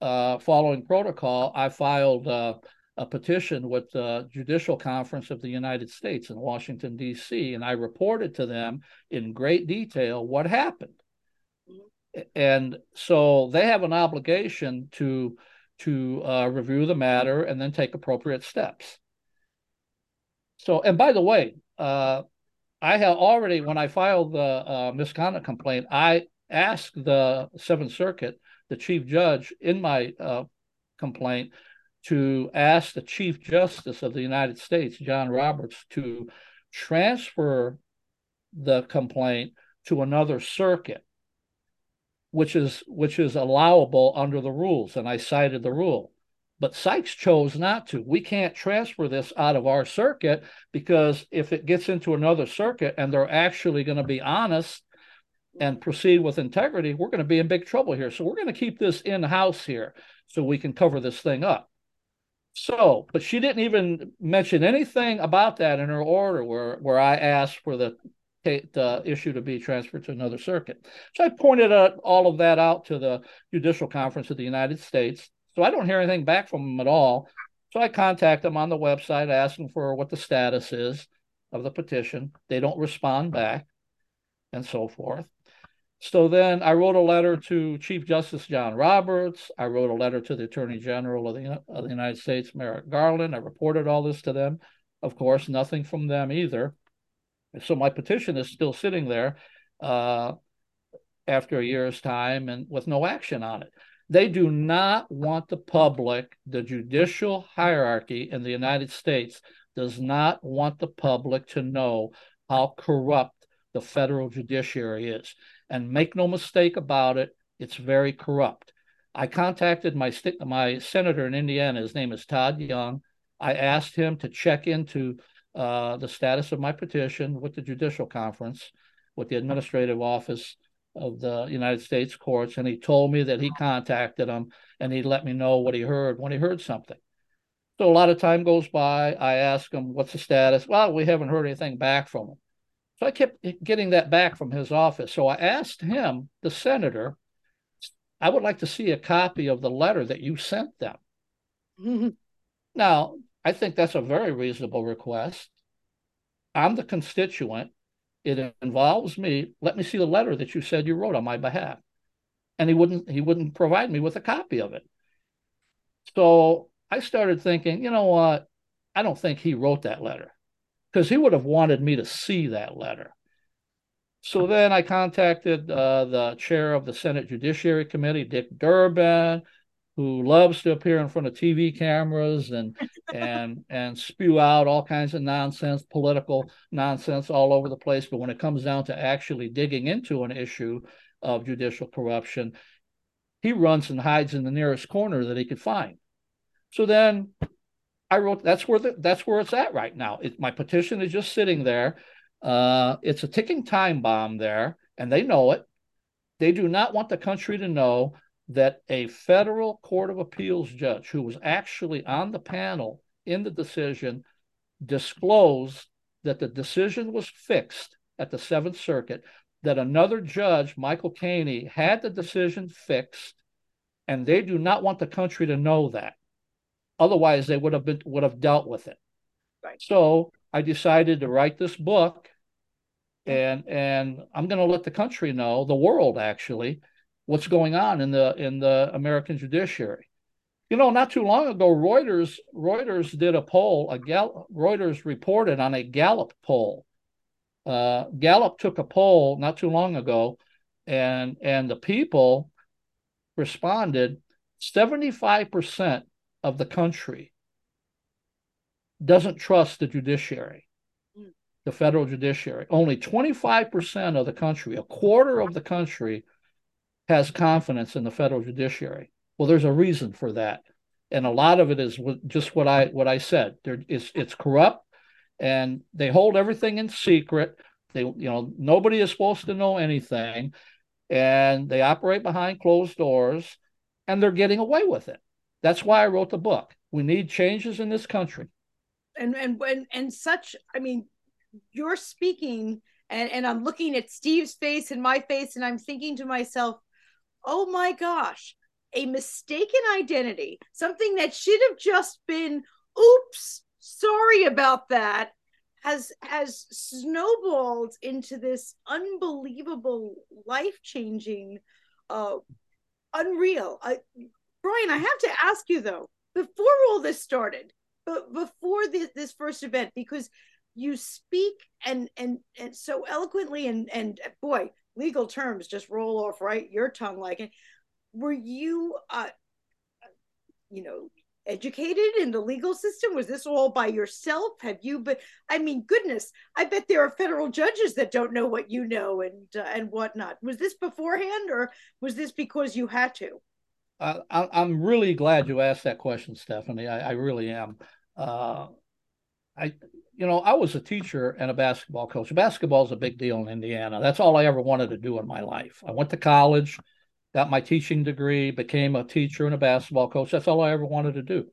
uh, following protocol, I filed uh, a petition with the Judicial Conference of the United States in Washington, D.C., and I reported to them in great detail what happened. And so they have an obligation to to uh, review the matter and then take appropriate steps. So, and by the way, uh, I have already, when I filed the uh, misconduct complaint, I asked the Seventh Circuit, the chief judge, in my uh, complaint to ask the Chief Justice of the United States, John Roberts, to transfer the complaint to another circuit, which is which is allowable under the rules, and I cited the rule. But Sykes chose not to. We can't transfer this out of our circuit because if it gets into another circuit and they're actually going to be honest and proceed with integrity, we're going to be in big trouble here. So we're going to keep this in house here so we can cover this thing up. So, but she didn't even mention anything about that in her order where, where I asked for the, the issue to be transferred to another circuit. So I pointed out all of that out to the Judicial Conference of the United States. So I don't hear anything back from them at all. So I contact them on the website asking for what the status is of the petition. They don't respond back and so forth. So then I wrote a letter to Chief Justice John Roberts. I wrote a letter to the Attorney General of the, of the United States, Merrick Garland. I reported all this to them. Of course, nothing from them either. So my petition is still sitting there uh, after a year's time and with no action on it. They do not want the public, the judicial hierarchy in the United States does not want the public to know how corrupt the federal judiciary is. And make no mistake about it, it's very corrupt. I contacted my st- my senator in Indiana. His name is Todd Young. I asked him to check into uh, the status of my petition with the Judicial Conference, with the Administrative Office of the United States Courts, and he told me that he contacted him and he'd let me know what he heard when he heard something. So a lot of time goes by. I ask him, "What's the status?" Well, we haven't heard anything back from him. So I kept getting that back from his office. So I asked him, the senator, I would like to see a copy of the letter that you sent them. (laughs) Now, I think that's a very reasonable request. I'm the constituent. It involves me. Let me see the letter that you said you wrote on my behalf. And he wouldn't he wouldn't provide me with a copy of it. So I started thinking, you know what? I don't think he wrote that letter because he would have wanted me to see that letter. So then I contacted uh, the chair of the Senate Judiciary Committee, Dick Durbin, who loves to appear in front of TV cameras and and (laughs) and spew out all kinds of nonsense, political nonsense all over the place. But when it comes down to actually digging into an issue of judicial corruption, he runs and hides in the nearest corner that he could find. So then I wrote that's where the, that's where it's at right now. It, my petition is just sitting there. Uh, it's a ticking time bomb there, and they know it. They do not want the country to know that a federal court of appeals judge who was actually on the panel in the decision disclosed that the decision was fixed at the Seventh Circuit, that another judge, Michael Kanne, had the decision fixed, and they do not want the country to know that. Otherwise, they would have been would have dealt with it. Right. So I decided to write this book, and and I'm going to let the country know, the world actually, what's going on in the in the American judiciary. You know, not too long ago, Reuters Reuters did a poll. A Gal- Reuters reported on a Gallup poll. Uh, Gallup took a poll not too long ago, and and the people responded. Seventy five percent of the country doesn't trust the judiciary, mm. the federal judiciary. Only 25% of the country, a quarter of the country, has confidence in the federal judiciary. Well, there's a reason for that. And a lot of it is just what I what I said. There is it's corrupt and they hold everything in secret. They you know nobody is supposed to know anything and they operate behind closed doors and they're getting away with it. That's why I wrote the book. We need changes in this country. And and and, and such, I mean, you're speaking and, and I'm looking at Steve's face and my face, and I'm thinking to myself, oh my gosh, a mistaken identity, something that should have just been, oops, sorry about that, has has snowballed into this unbelievable, life changing, uh, unreal. I, Brian, I have to ask you though, before all this started, but before this, this first event, because you speak and and and so eloquently and and boy, legal terms just roll off right your tongue like it. Were you, uh, you know, educated in the legal system? Was this all by yourself? Have you been? I mean, goodness, I bet there are federal judges that don't know what you know and uh, and whatnot. Was this beforehand, or was this because you had to? I, am really glad you asked that question, Stephanie. I, I really am. Uh, I, you know, I was a teacher and a basketball coach. Basketball is a big deal in Indiana. That's all I ever wanted to do in my life. I went to college got my teaching degree, became a teacher and a basketball coach. That's all I ever wanted to do.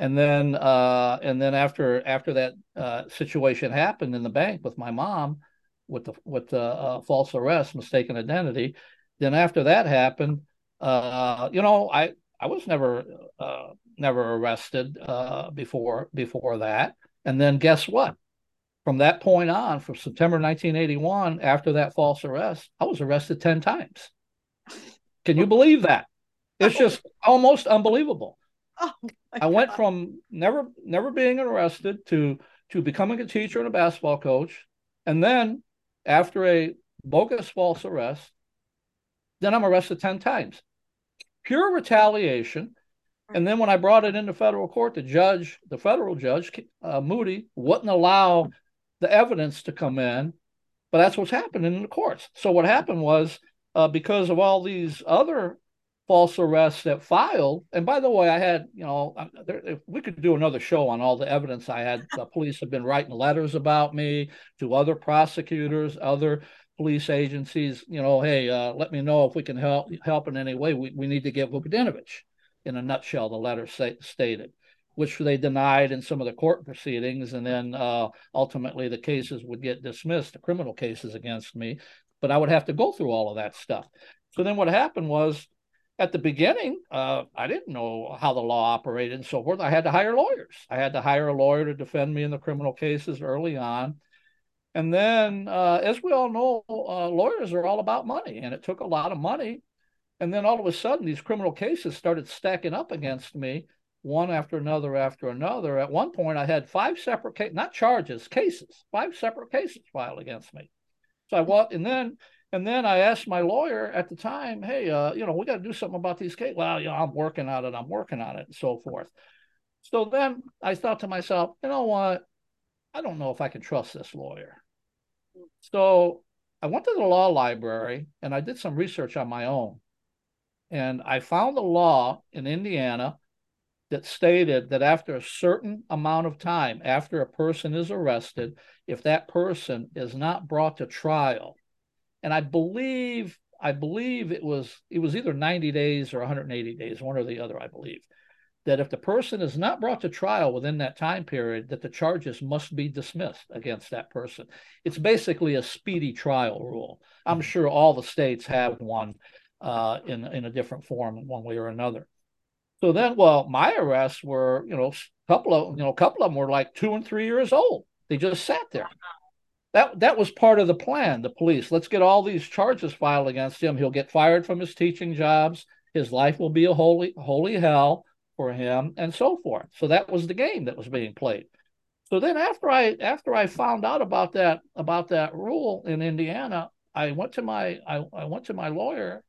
And then, uh, and then after after that uh, situation happened in the bank with my mom, with the with the uh, false arrest, mistaken identity, then after that happened, uh, you know, I I was never uh, never arrested uh, before before that. And then guess what? From that point on, from September 1981, after that false arrest, I was arrested 10 times. Can you believe that? It's just almost unbelievable. Oh I went God. from never never being arrested to to becoming a teacher and a basketball coach, and then after a bogus false arrest, then I'm arrested ten times. Pure retaliation. And then when I brought it into federal court, the judge, the federal judge, uh, Moody, wouldn't allow the evidence to come in. But that's what's happening in the courts. So what happened was uh, because of all these other false arrests that filed. And by the way, I had, you know, there, if we could do another show on all the evidence I had. The police have been writing letters about me to other prosecutors, other police agencies. You know, hey, uh, let me know if we can help help in any way. We, we need to get Vukadinovich. In a nutshell, the letter say, stated, which they denied in some of the court proceedings, and then uh, ultimately the cases would get dismissed, the criminal cases against me but I would have to go through all of that stuff. So then what happened was at the beginning, uh, I didn't know how the law operated and so forth. I had to hire lawyers. I had to hire a lawyer to defend me in the criminal cases early on. And then, uh, as we all know, uh, lawyers are all about money, and it took a lot of money. And then all of a sudden, these criminal cases started stacking up against me, one after another after another. At one point, I had five separate cases, not charges, cases, five separate cases filed against me. So I walked, and then and then I asked my lawyer at the time, hey, uh, you know, we got to do something about these cases. Well, you know, I'm working on it. I'm working on it, and so forth. So then I thought to myself, you know what? I don't know if I can trust this lawyer. So I went to the law library and I did some research on my own. And I found a law in Indiana that stated that after a certain amount of time after a person is arrested, if that person is not brought to trial, and I believe I believe it was it was either 90 days or 180 days, one or the other, I believe, that if the person is not brought to trial within that time period, that the charges must be dismissed against that person. It's basically a speedy trial rule. I'm hmm. sure all the states have one uh, in in a different form, one way or another. So then, well, my arrests were, you know, a couple of, you know, a couple of them were like two and three years old. They just sat there. That that was part of the plan. The police, let's get all these charges filed against him. He'll get fired from his teaching jobs. His life will be a holy holy hell for him, and so forth. So that was the game that was being played. So then, after I after I found out about that about that rule in Indiana, I went to my I, I went to my lawyer,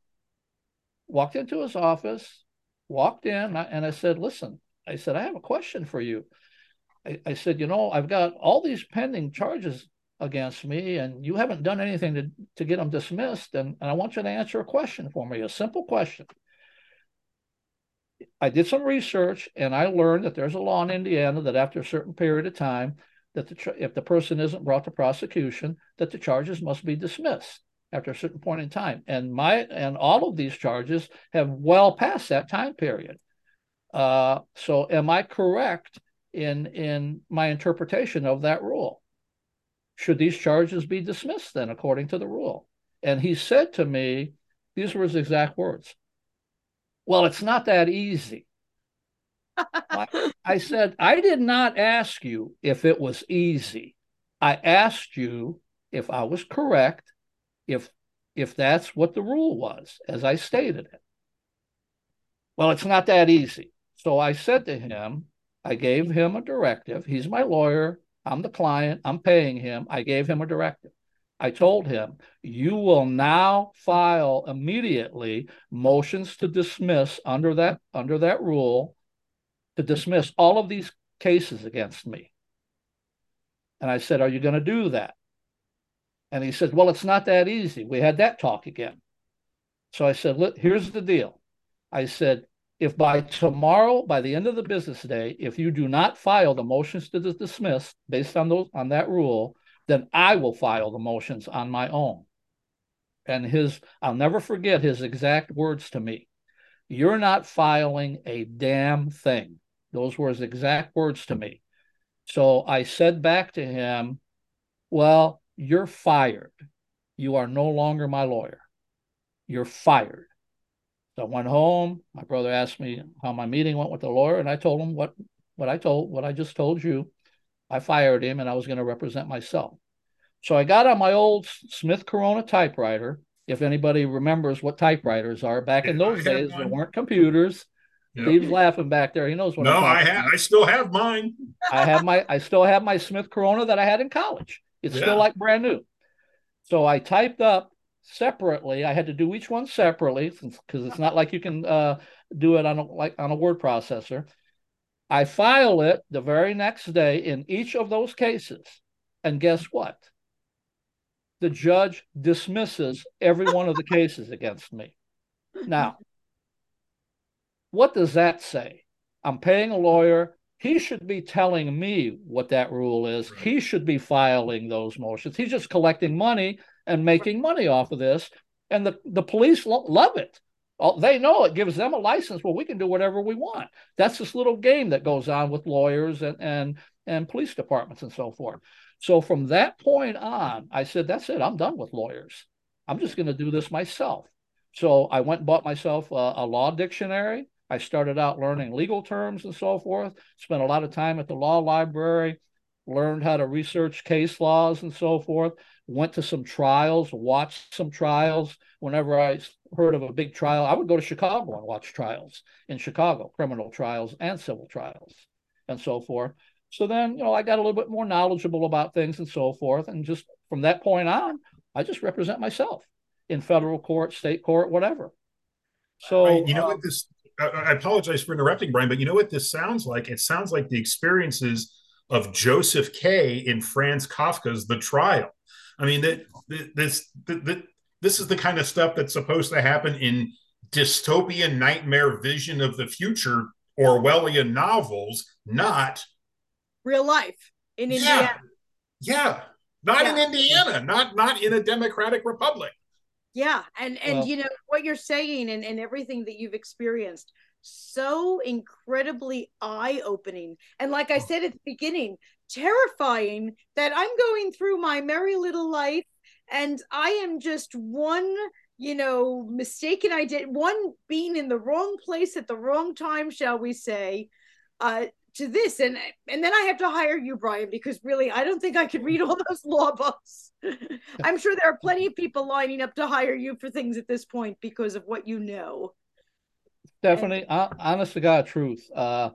walked into his office, walked in and I said, listen, I said, I have a question for you. I, I said, you know, I've got all these pending charges against me and you haven't done anything to, to get them dismissed. And, and I want you to answer a question for me, a simple question. I did some research and I learned that there's a law in Indiana that after a certain period of time, that the, if the person isn't brought to prosecution, that the charges must be dismissed after a certain point in time. And my and all of these charges have well passed that time period. Uh, so am I correct in in my interpretation of that rule? Should these charges be dismissed then according to the rule? And he said to me, these were his exact words. Well, it's not that easy. (laughs) I, I said, I did not ask you if it was easy. I asked you if I was correct, if if that's what the rule was, as I stated it. Well, it's not that easy. So I said to him, I gave him a directive. He's my lawyer. I'm the client. I'm paying him. I gave him a directive. I told him, you will now file immediately motions to dismiss under that under that rule to dismiss all of these cases against me. And I said, Are you going to do that? And he said, Well, it's not that easy. We had that talk again. So I said, Look, here's the deal. I said, if by tomorrow, by the end of the business day, if you do not file the motions to dismiss based on those on that rule, then I will file the motions on my own. And his, I'll never forget his exact words to me. You're not filing a damn thing. Those were his exact words to me. So I said back to him, Well, you're fired. You are no longer my lawyer. You're fired. So I went home. My brother asked me how my meeting went with the lawyer, and I told him what what I told what I just told you. I fired him, and I was going to represent myself. So I got on my old Smith Corona typewriter. If anybody remembers what typewriters are, back in those days there weren't computers. Yep. Steve's laughing back there. He knows what. No, I have. I still have mine. I have my. I still have my Smith Corona that I had in college. It's yeah. still like brand new. So I typed up separately. I had to do each one separately because it's not like you can uh, do it on a, like on a word processor. I file it the very next day in each of those cases, and guess what? The judge dismisses every (laughs) one of the cases against me. Now, (laughs) what does that say? I'm paying a lawyer. He should be telling me what that rule is. Right. He should be filing those motions. He's just collecting money and making money off of this. And the, the police lo- love it. They know it gives them a license. Well, we can do whatever we want. That's this little game that goes on with lawyers and, and, and police departments and so forth. So from that point on, I said, that's it. I'm done with lawyers. I'm just going to do this myself. So I went and bought myself a, a law dictionary. I started out learning legal terms and so forth, spent a lot of time at the law library, learned how to research case laws and so forth, went to some trials, watched some trials. Whenever I heard of a big trial, I would go to Chicago and watch trials in Chicago, criminal trials and civil trials and so forth. So then, you know, I got a little bit more knowledgeable about things and so forth. And just from that point on, I just represent myself in federal court, state court, whatever. So, you know uh, what this I apologize for interrupting, Brian, but you know what this sounds like? It sounds like the experiences of Joseph K. in Franz Kafka's The Trial. I mean, that this that, this is the kind of stuff that's supposed to happen in dystopian nightmare vision of the future Orwellian novels, not real life in Indiana. Yeah, yeah. not yeah. in Indiana, not not in a democratic republic yeah and and well, you know what you're saying and, and everything that you've experienced so incredibly eye-opening. And like i said at the beginning terrifying that i'm going through my merry little life and i am just one you know mistaken i did one being in the wrong place at the wrong time shall we say uh to this and and then i have to hire you brian because really i don't think i could read all those law books (laughs) i'm sure there are plenty of people lining up to hire you for things at this point because of what you know definitely and, honest to god truth uh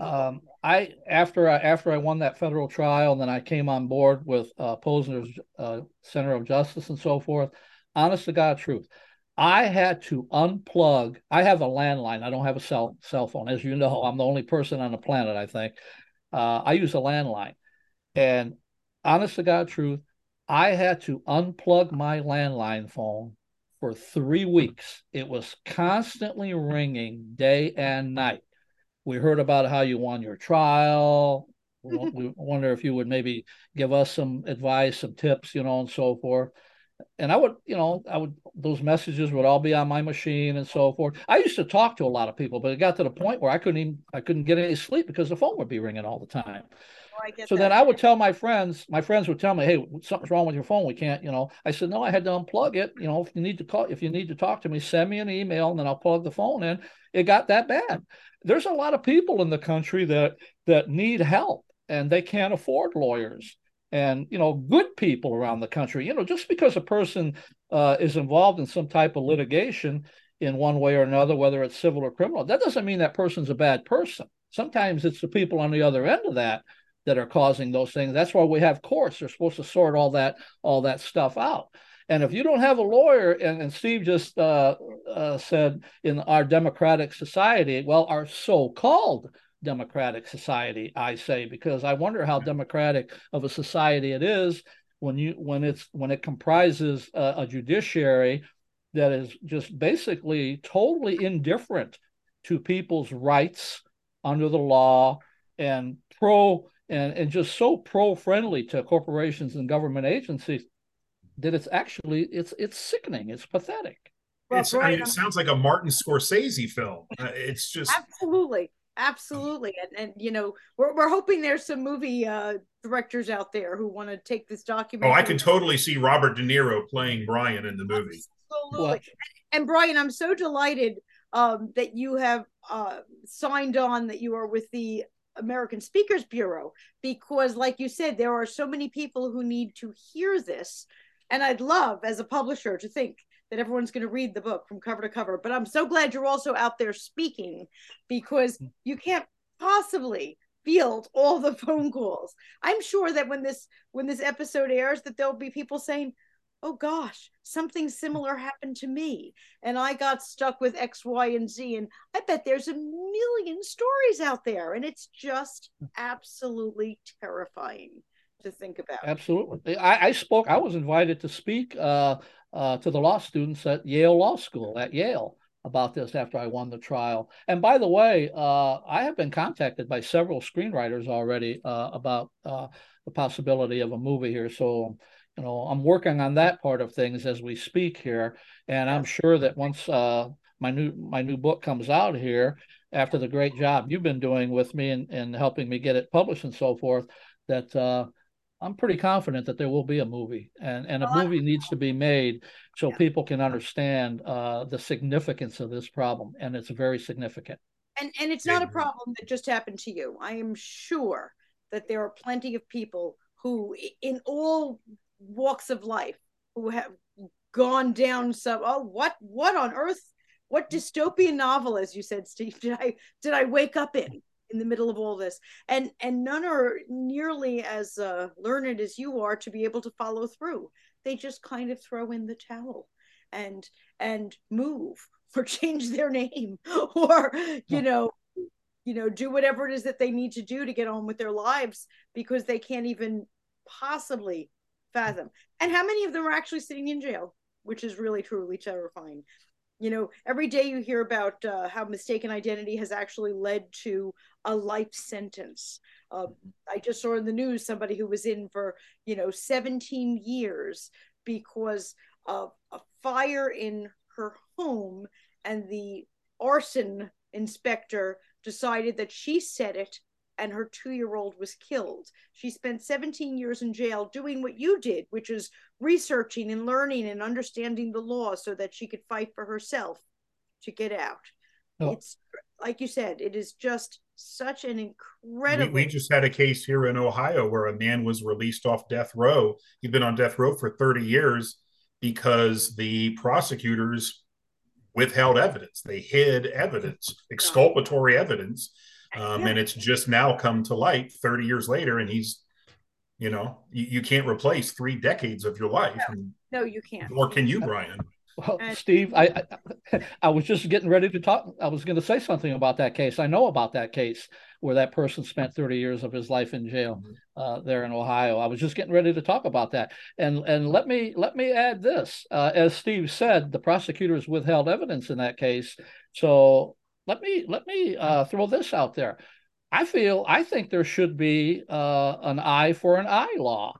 um, I after I after I won that federal trial, and then I came on board with uh, Posner's uh, Center of Justice and so forth. Honest to God, truth. I had to unplug. I have a landline. I don't have a cell cell phone, as you know. I'm the only person on the planet. I think uh, I use a landline, and honest to God, truth, I had to unplug my landline phone for three weeks. It was constantly ringing day and night. We heard about how you won your trial. we (laughs) wonder if you would maybe give us some advice, some tips, you know, and so forth. And I would, you know, I would those messages would all be on my machine and so forth. I used to talk to a lot of people, but it got to the point where I couldn't even I couldn't get any sleep because the phone would be ringing all the time. Oh, so that. then I would tell my friends, my friends would tell me, "Hey, something's wrong with your phone. We can't, you know." I said, "No, I had to unplug it. You know, if you need to call, if you need to talk to me, send me an email, and then I'll plug the phone in." It got that bad. There's a lot of people in the country that that need help, and they can't afford lawyers and you know good people around the country. You know just because a person uh, is involved in some type of litigation in one way or another whether it's civil or criminal that doesn't mean that person's a bad person. Sometimes it's the people on the other end of that that are causing those things. That's why we have courts. They're supposed to sort all that all that stuff out. And if you don't have a lawyer and, and steve just uh, uh, said in our democratic society well our so-called democratic society i say because i wonder how democratic of a society it is when you when it's when it comprises a, a judiciary that is just basically totally indifferent to people's rights under the law and pro and, and just so pro friendly to corporations and government agencies that it's actually it's it's sickening it's pathetic. It's, I mean, it sounds like a Martin Scorsese film. Uh, it's just absolutely absolutely. And and you know we're, we're hoping there's some movie uh directors out there who want to take this document oh i can totally see robert de niro playing brian in the movie. Absolutely. And brian i'm so delighted um that you have uh signed on that you are with the american speakers bureau because like you said there are so many people who need to hear this. And i'd love as a publisher to think that everyone's going to read the book from cover to cover. But I'm so glad you're also out there speaking because you can't possibly field all the phone calls. I'm sure that when this when this episode airs that there'll be people saying, "Oh gosh, something similar happened to me and I got stuck with X, Y, and Z." And I bet there's a million stories out there and it's just absolutely terrifying to think about. Absolutely. I, I spoke, I was invited to speak uh, uh, to the law students at Yale Law School at Yale about this after I won the trial. And by the way, uh, I have been contacted by several screenwriters already uh, about uh, the possibility of a movie here. So, you know, I'm working on that part of things as we speak here, and I'm sure that once uh, my new my new book comes out here, after the great job you've been doing with me and, and helping me get it published and so forth, that uh, I'm pretty confident that there will be a movie, and and a movie needs to be made so yeah. people can understand uh, the significance of this problem, and it's very significant. And and it's not a problem that just happened to you. I am sure that there are plenty of people who, in all walks of life, who have gone down some. Oh, what what on earth? What dystopian novel, as you said, Steve, did I did I wake up in? In the middle of all this. And and none are nearly as uh, learned as you are to be able to follow through. They just kind of throw in the towel and and move (laughs) or change their name (laughs) or you know you know do whatever it is that they need to do to get on with their lives because they can't even possibly fathom. And how many of them are actually sitting in jail which is really truly terrifying. You know every day you hear about uh, how mistaken identity has actually led to a life sentence uh, i just saw in the news somebody who was in for you know 17 years because of a fire in her home and the arson inspector decided that she set it and her two year old was killed. She spent 17 years in jail doing what you did, which is researching and learning and understanding the law so that she could fight for herself to get out. Oh. It's like you said, it is just such an incredible. We, we, just had a case here in Ohio where a man was released off death row. He'd been on death row for 30 years because the prosecutors withheld evidence. They hid evidence, (laughs) exculpatory evidence um, yeah. and it's just now come to light 30 years later and he's you know you, you can't replace three decades of your life no, no you can't or can you (laughs) brian well, Steve, I, I, (laughs) I was just getting ready to talk. I was going to say something about that case. I know about that case where that person spent 30 years of his life in jail mm-hmm. uh, there in Ohio. I was just getting ready to talk about that. And and let me let me add this. Uh, as Steve said, the prosecutors withheld evidence in that case. So let me let me uh, throw this out there. I feel I think there should be uh, an eye for an eye law.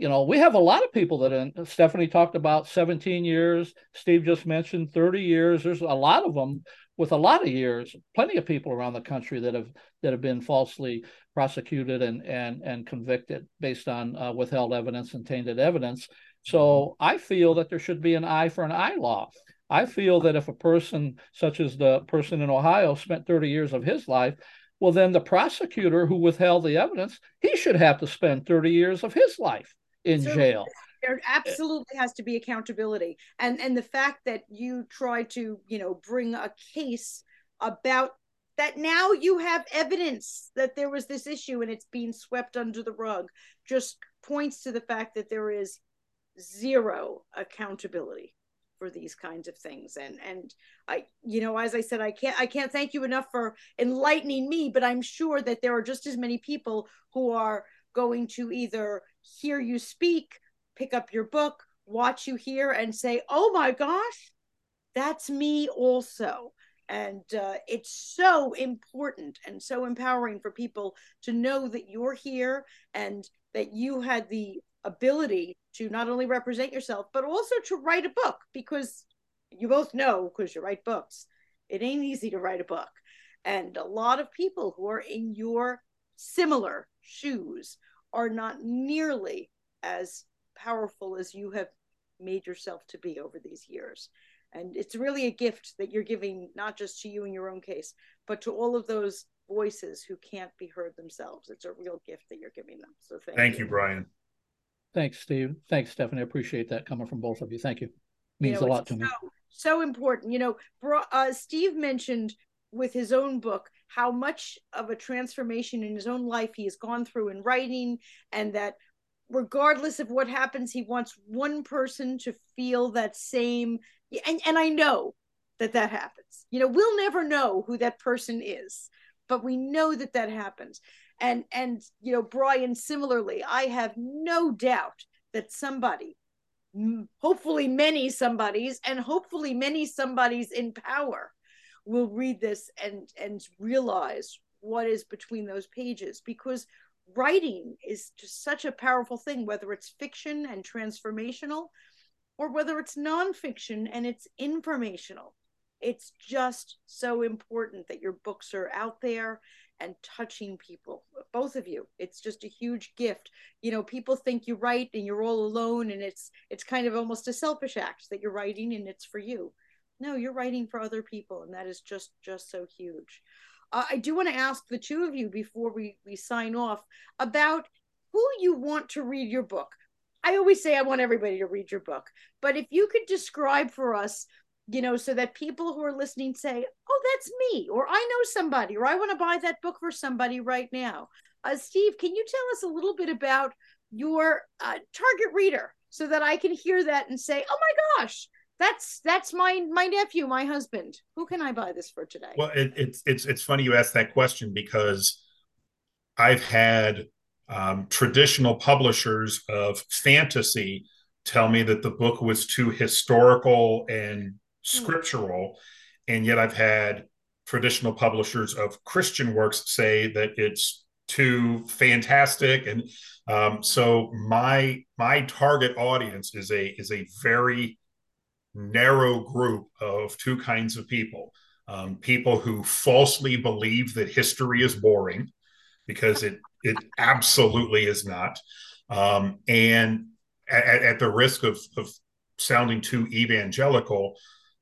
You know, we have a lot of people that in, Stephanie talked about 17 years. Steve just mentioned 30 years. There's a lot of them with a lot of years. Plenty of people around the country that have that have been falsely prosecuted and and and convicted based on uh, withheld evidence and tainted evidence. So I feel that there should be an eye for an eye law. I feel that if a person such as the person in Ohio spent 30 years of his life well, then the prosecutor who withheld the evidence, he should have to spend 30 years of his life in so jail. There absolutely has to be accountability. And and the fact that you try to, you know, bring a case about that now you have evidence that there was this issue and it's being swept under the rug just points to the fact that there is zero accountability for these kinds of things and and i you know as i said i can't i can't thank you enough for enlightening me but i'm sure that there are just as many people who are going to either hear you speak pick up your book watch you here and say oh my gosh that's me also. And uh, it's so important and so empowering for people to know that you're here and that you had the ability to not only represent yourself but also to write a book because you both know because you write books it ain't easy to write a book. And a lot of people who are in your similar shoes are not nearly as powerful as you have made yourself to be over these years and it's really a gift that you're giving not just to you in your own case but to all of those voices who can't be heard themselves it's a real gift that you're giving them so thank, thank you. you brian Thanks, Steve. Thanks, Stephanie. I appreciate that coming from both of you. Thank you. Means you know, a lot to so, me. So important. You know, uh, Steve mentioned with his own book how much of a transformation in his own life he has gone through in writing, and that regardless of what happens, he wants one person to feel that same. And and I know that that happens. You know, we'll never know who that person is, but we know that that happens and and you know brian similarly i have no doubt that somebody hopefully many somebodies and hopefully many somebodies in power will read this and and realize what is between those pages because writing is just such a powerful thing whether it's fiction and transformational or whether it's nonfiction and it's informational. It's just so important that your books are out there and touching people both of you. It's just a huge gift. You know people think you write and you're all alone and it's it's kind of almost a selfish act that you're writing and it's for you no you're writing for other people and that is just just so huge uh, i do want to ask the two of you before we we sign off about who you want to read your book i always say i want everybody to read your book but if you could describe for us you know, so that people who are listening say, oh, that's me, or I know somebody, or I want to buy that book for somebody right now. Uh, Steve, can you tell us a little bit about your uh, target reader so that I can hear that and say, oh my gosh, that's that's my my nephew, my husband. Who can I buy this for today? Well, it, it's it's it's funny you ask that question because I've had um, traditional publishers of fantasy tell me that the book was too historical and Hmm. scriptural, and yet I've had traditional publishers of Christian works say that it's too fantastic, and um, so my my target audience is a is a very narrow group of two kinds of people. Um, people who falsely believe that history is boring because it it absolutely is not um, and at, at, the risk of, of sounding too evangelical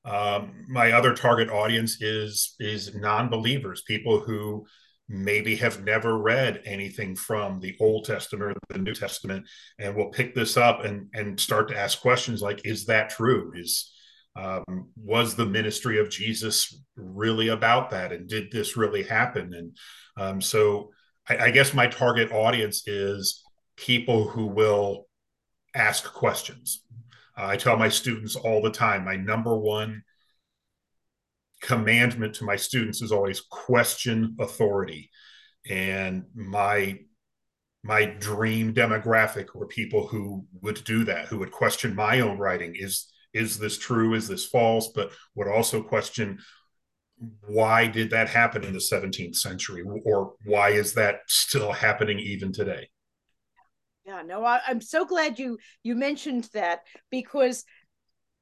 um, my other target audience is is non-believers, people who maybe have never read anything from the Old Testament or the New Testament, and will pick this up and and start to ask questions like, "Is that true? Is um, was the ministry of Jesus really about that? And did this really happen?" And um, so, I, I guess my target audience is people who will ask questions I tell my students all the time my number one commandment to my students is always question authority. And my my dream demographic were people who would do that, who would question my own writing. Is is this true? Is this false? But would also question why did that happen in the 17th century or why is that still happening even today Yeah, no, I, I'm so glad you you mentioned that because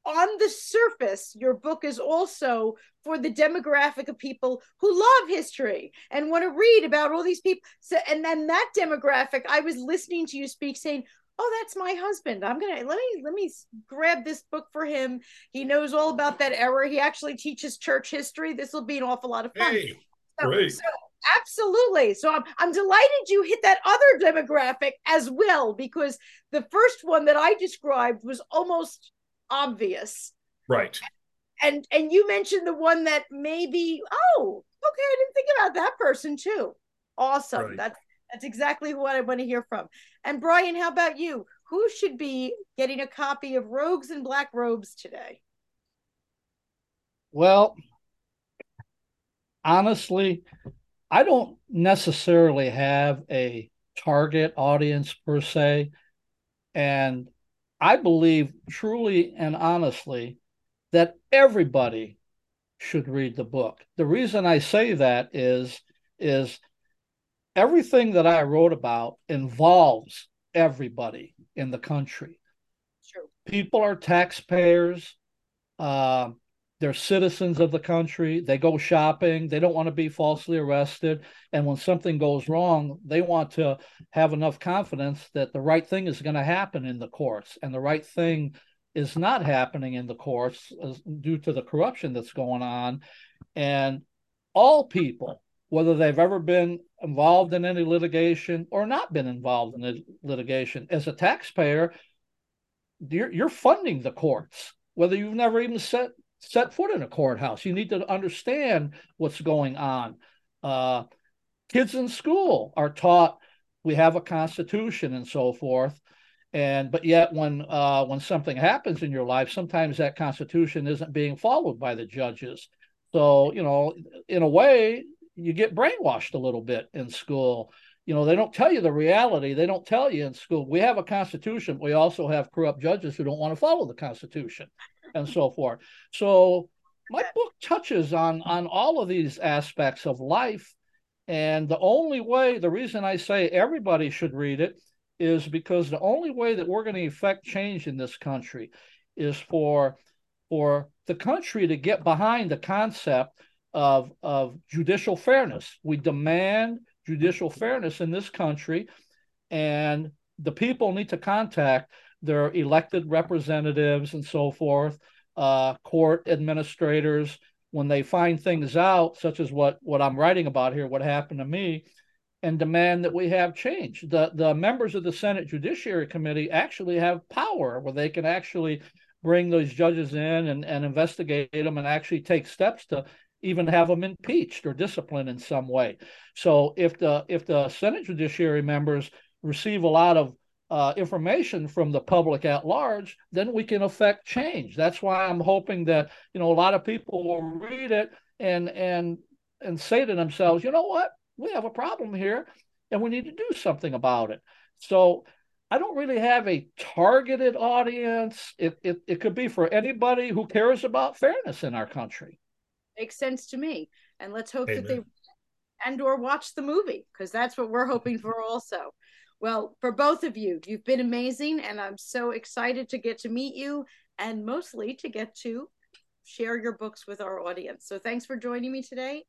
on the surface, your book is also for the demographic of people who love history and want to read about all these people. So, and then that demographic, I was listening to you speak, saying, "Oh, that's my husband. I'm gonna let me let me grab this book for him. He knows all about that era. He actually teaches church history. This will be an awful lot of fun." Hey, so, great. So, absolutely. So I'm I'm delighted you hit that other demographic as well because the first one that I described was almost obvious. Right. And and you mentioned the one that maybe, oh, okay, I didn't think about that person too. Awesome. Right. That's that's exactly what I want to hear from. And Brian, how about you? Who should be getting a copy of Rogues in Black Robes today? Well, honestly, I don't necessarily have a target audience per se. And I believe truly and honestly that everybody should read the book. The reason I say that is is everything that I wrote about involves everybody in the country. True. People are taxpayers. Uh, they're citizens of the country. They go shopping. They don't want to be falsely arrested. And when something goes wrong, they want to have enough confidence that the right thing is going to happen in the courts. And the right thing is not happening in the courts due to the corruption that's going on. And all people, whether they've ever been involved in any litigation or not been involved in litigation, as a taxpayer, you're, you're funding the courts whether you've never even set set foot in a courthouse. You need to understand what's going on. Uh, kids in school are taught we have a constitution and so forth. And but yet when uh, when something happens in your life, sometimes that constitution isn't being followed by the judges. So you know, in a way, you get brainwashed a little bit in school. You know, they don't tell you the reality. They don't tell you in school. We have a constitution. We also have corrupt judges who don't want to follow the constitution and so forth. So my book touches on on all of these aspects of life and the only way the reason i say everybody should read it is because the only way that we're going to effect change in this country is for for the country to get behind the concept of of judicial fairness we demand judicial fairness in this country and the people need to contact their elected representatives and so forth, uh, court administrators, when they find things out, such as what, what I'm writing about here, what happened to me, and demand that we have change. The, the members of the Senate Judiciary Committee actually have power where they can actually bring those judges in and, and investigate them and actually take steps to even have them impeached or disciplined in some way. So if the if the Senate Judiciary members receive a lot of uh, information from the public at large, then we can affect change. That's why I'm hoping that you know a lot of people will read it and and and say to themselves, you know what, we have a problem here, and we need to do something about it. So I don't really have a targeted audience. It it, it could be for anybody who cares about fairness in our country. Makes sense to me. And let's hope Amen. that they and or watch the movie because that's what we're hoping for also. Well, for both of you, you've been amazing, and I'm so excited to get to meet you and mostly to get to share your books with our audience. So thanks for joining me today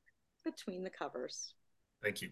between the covers. Thank you.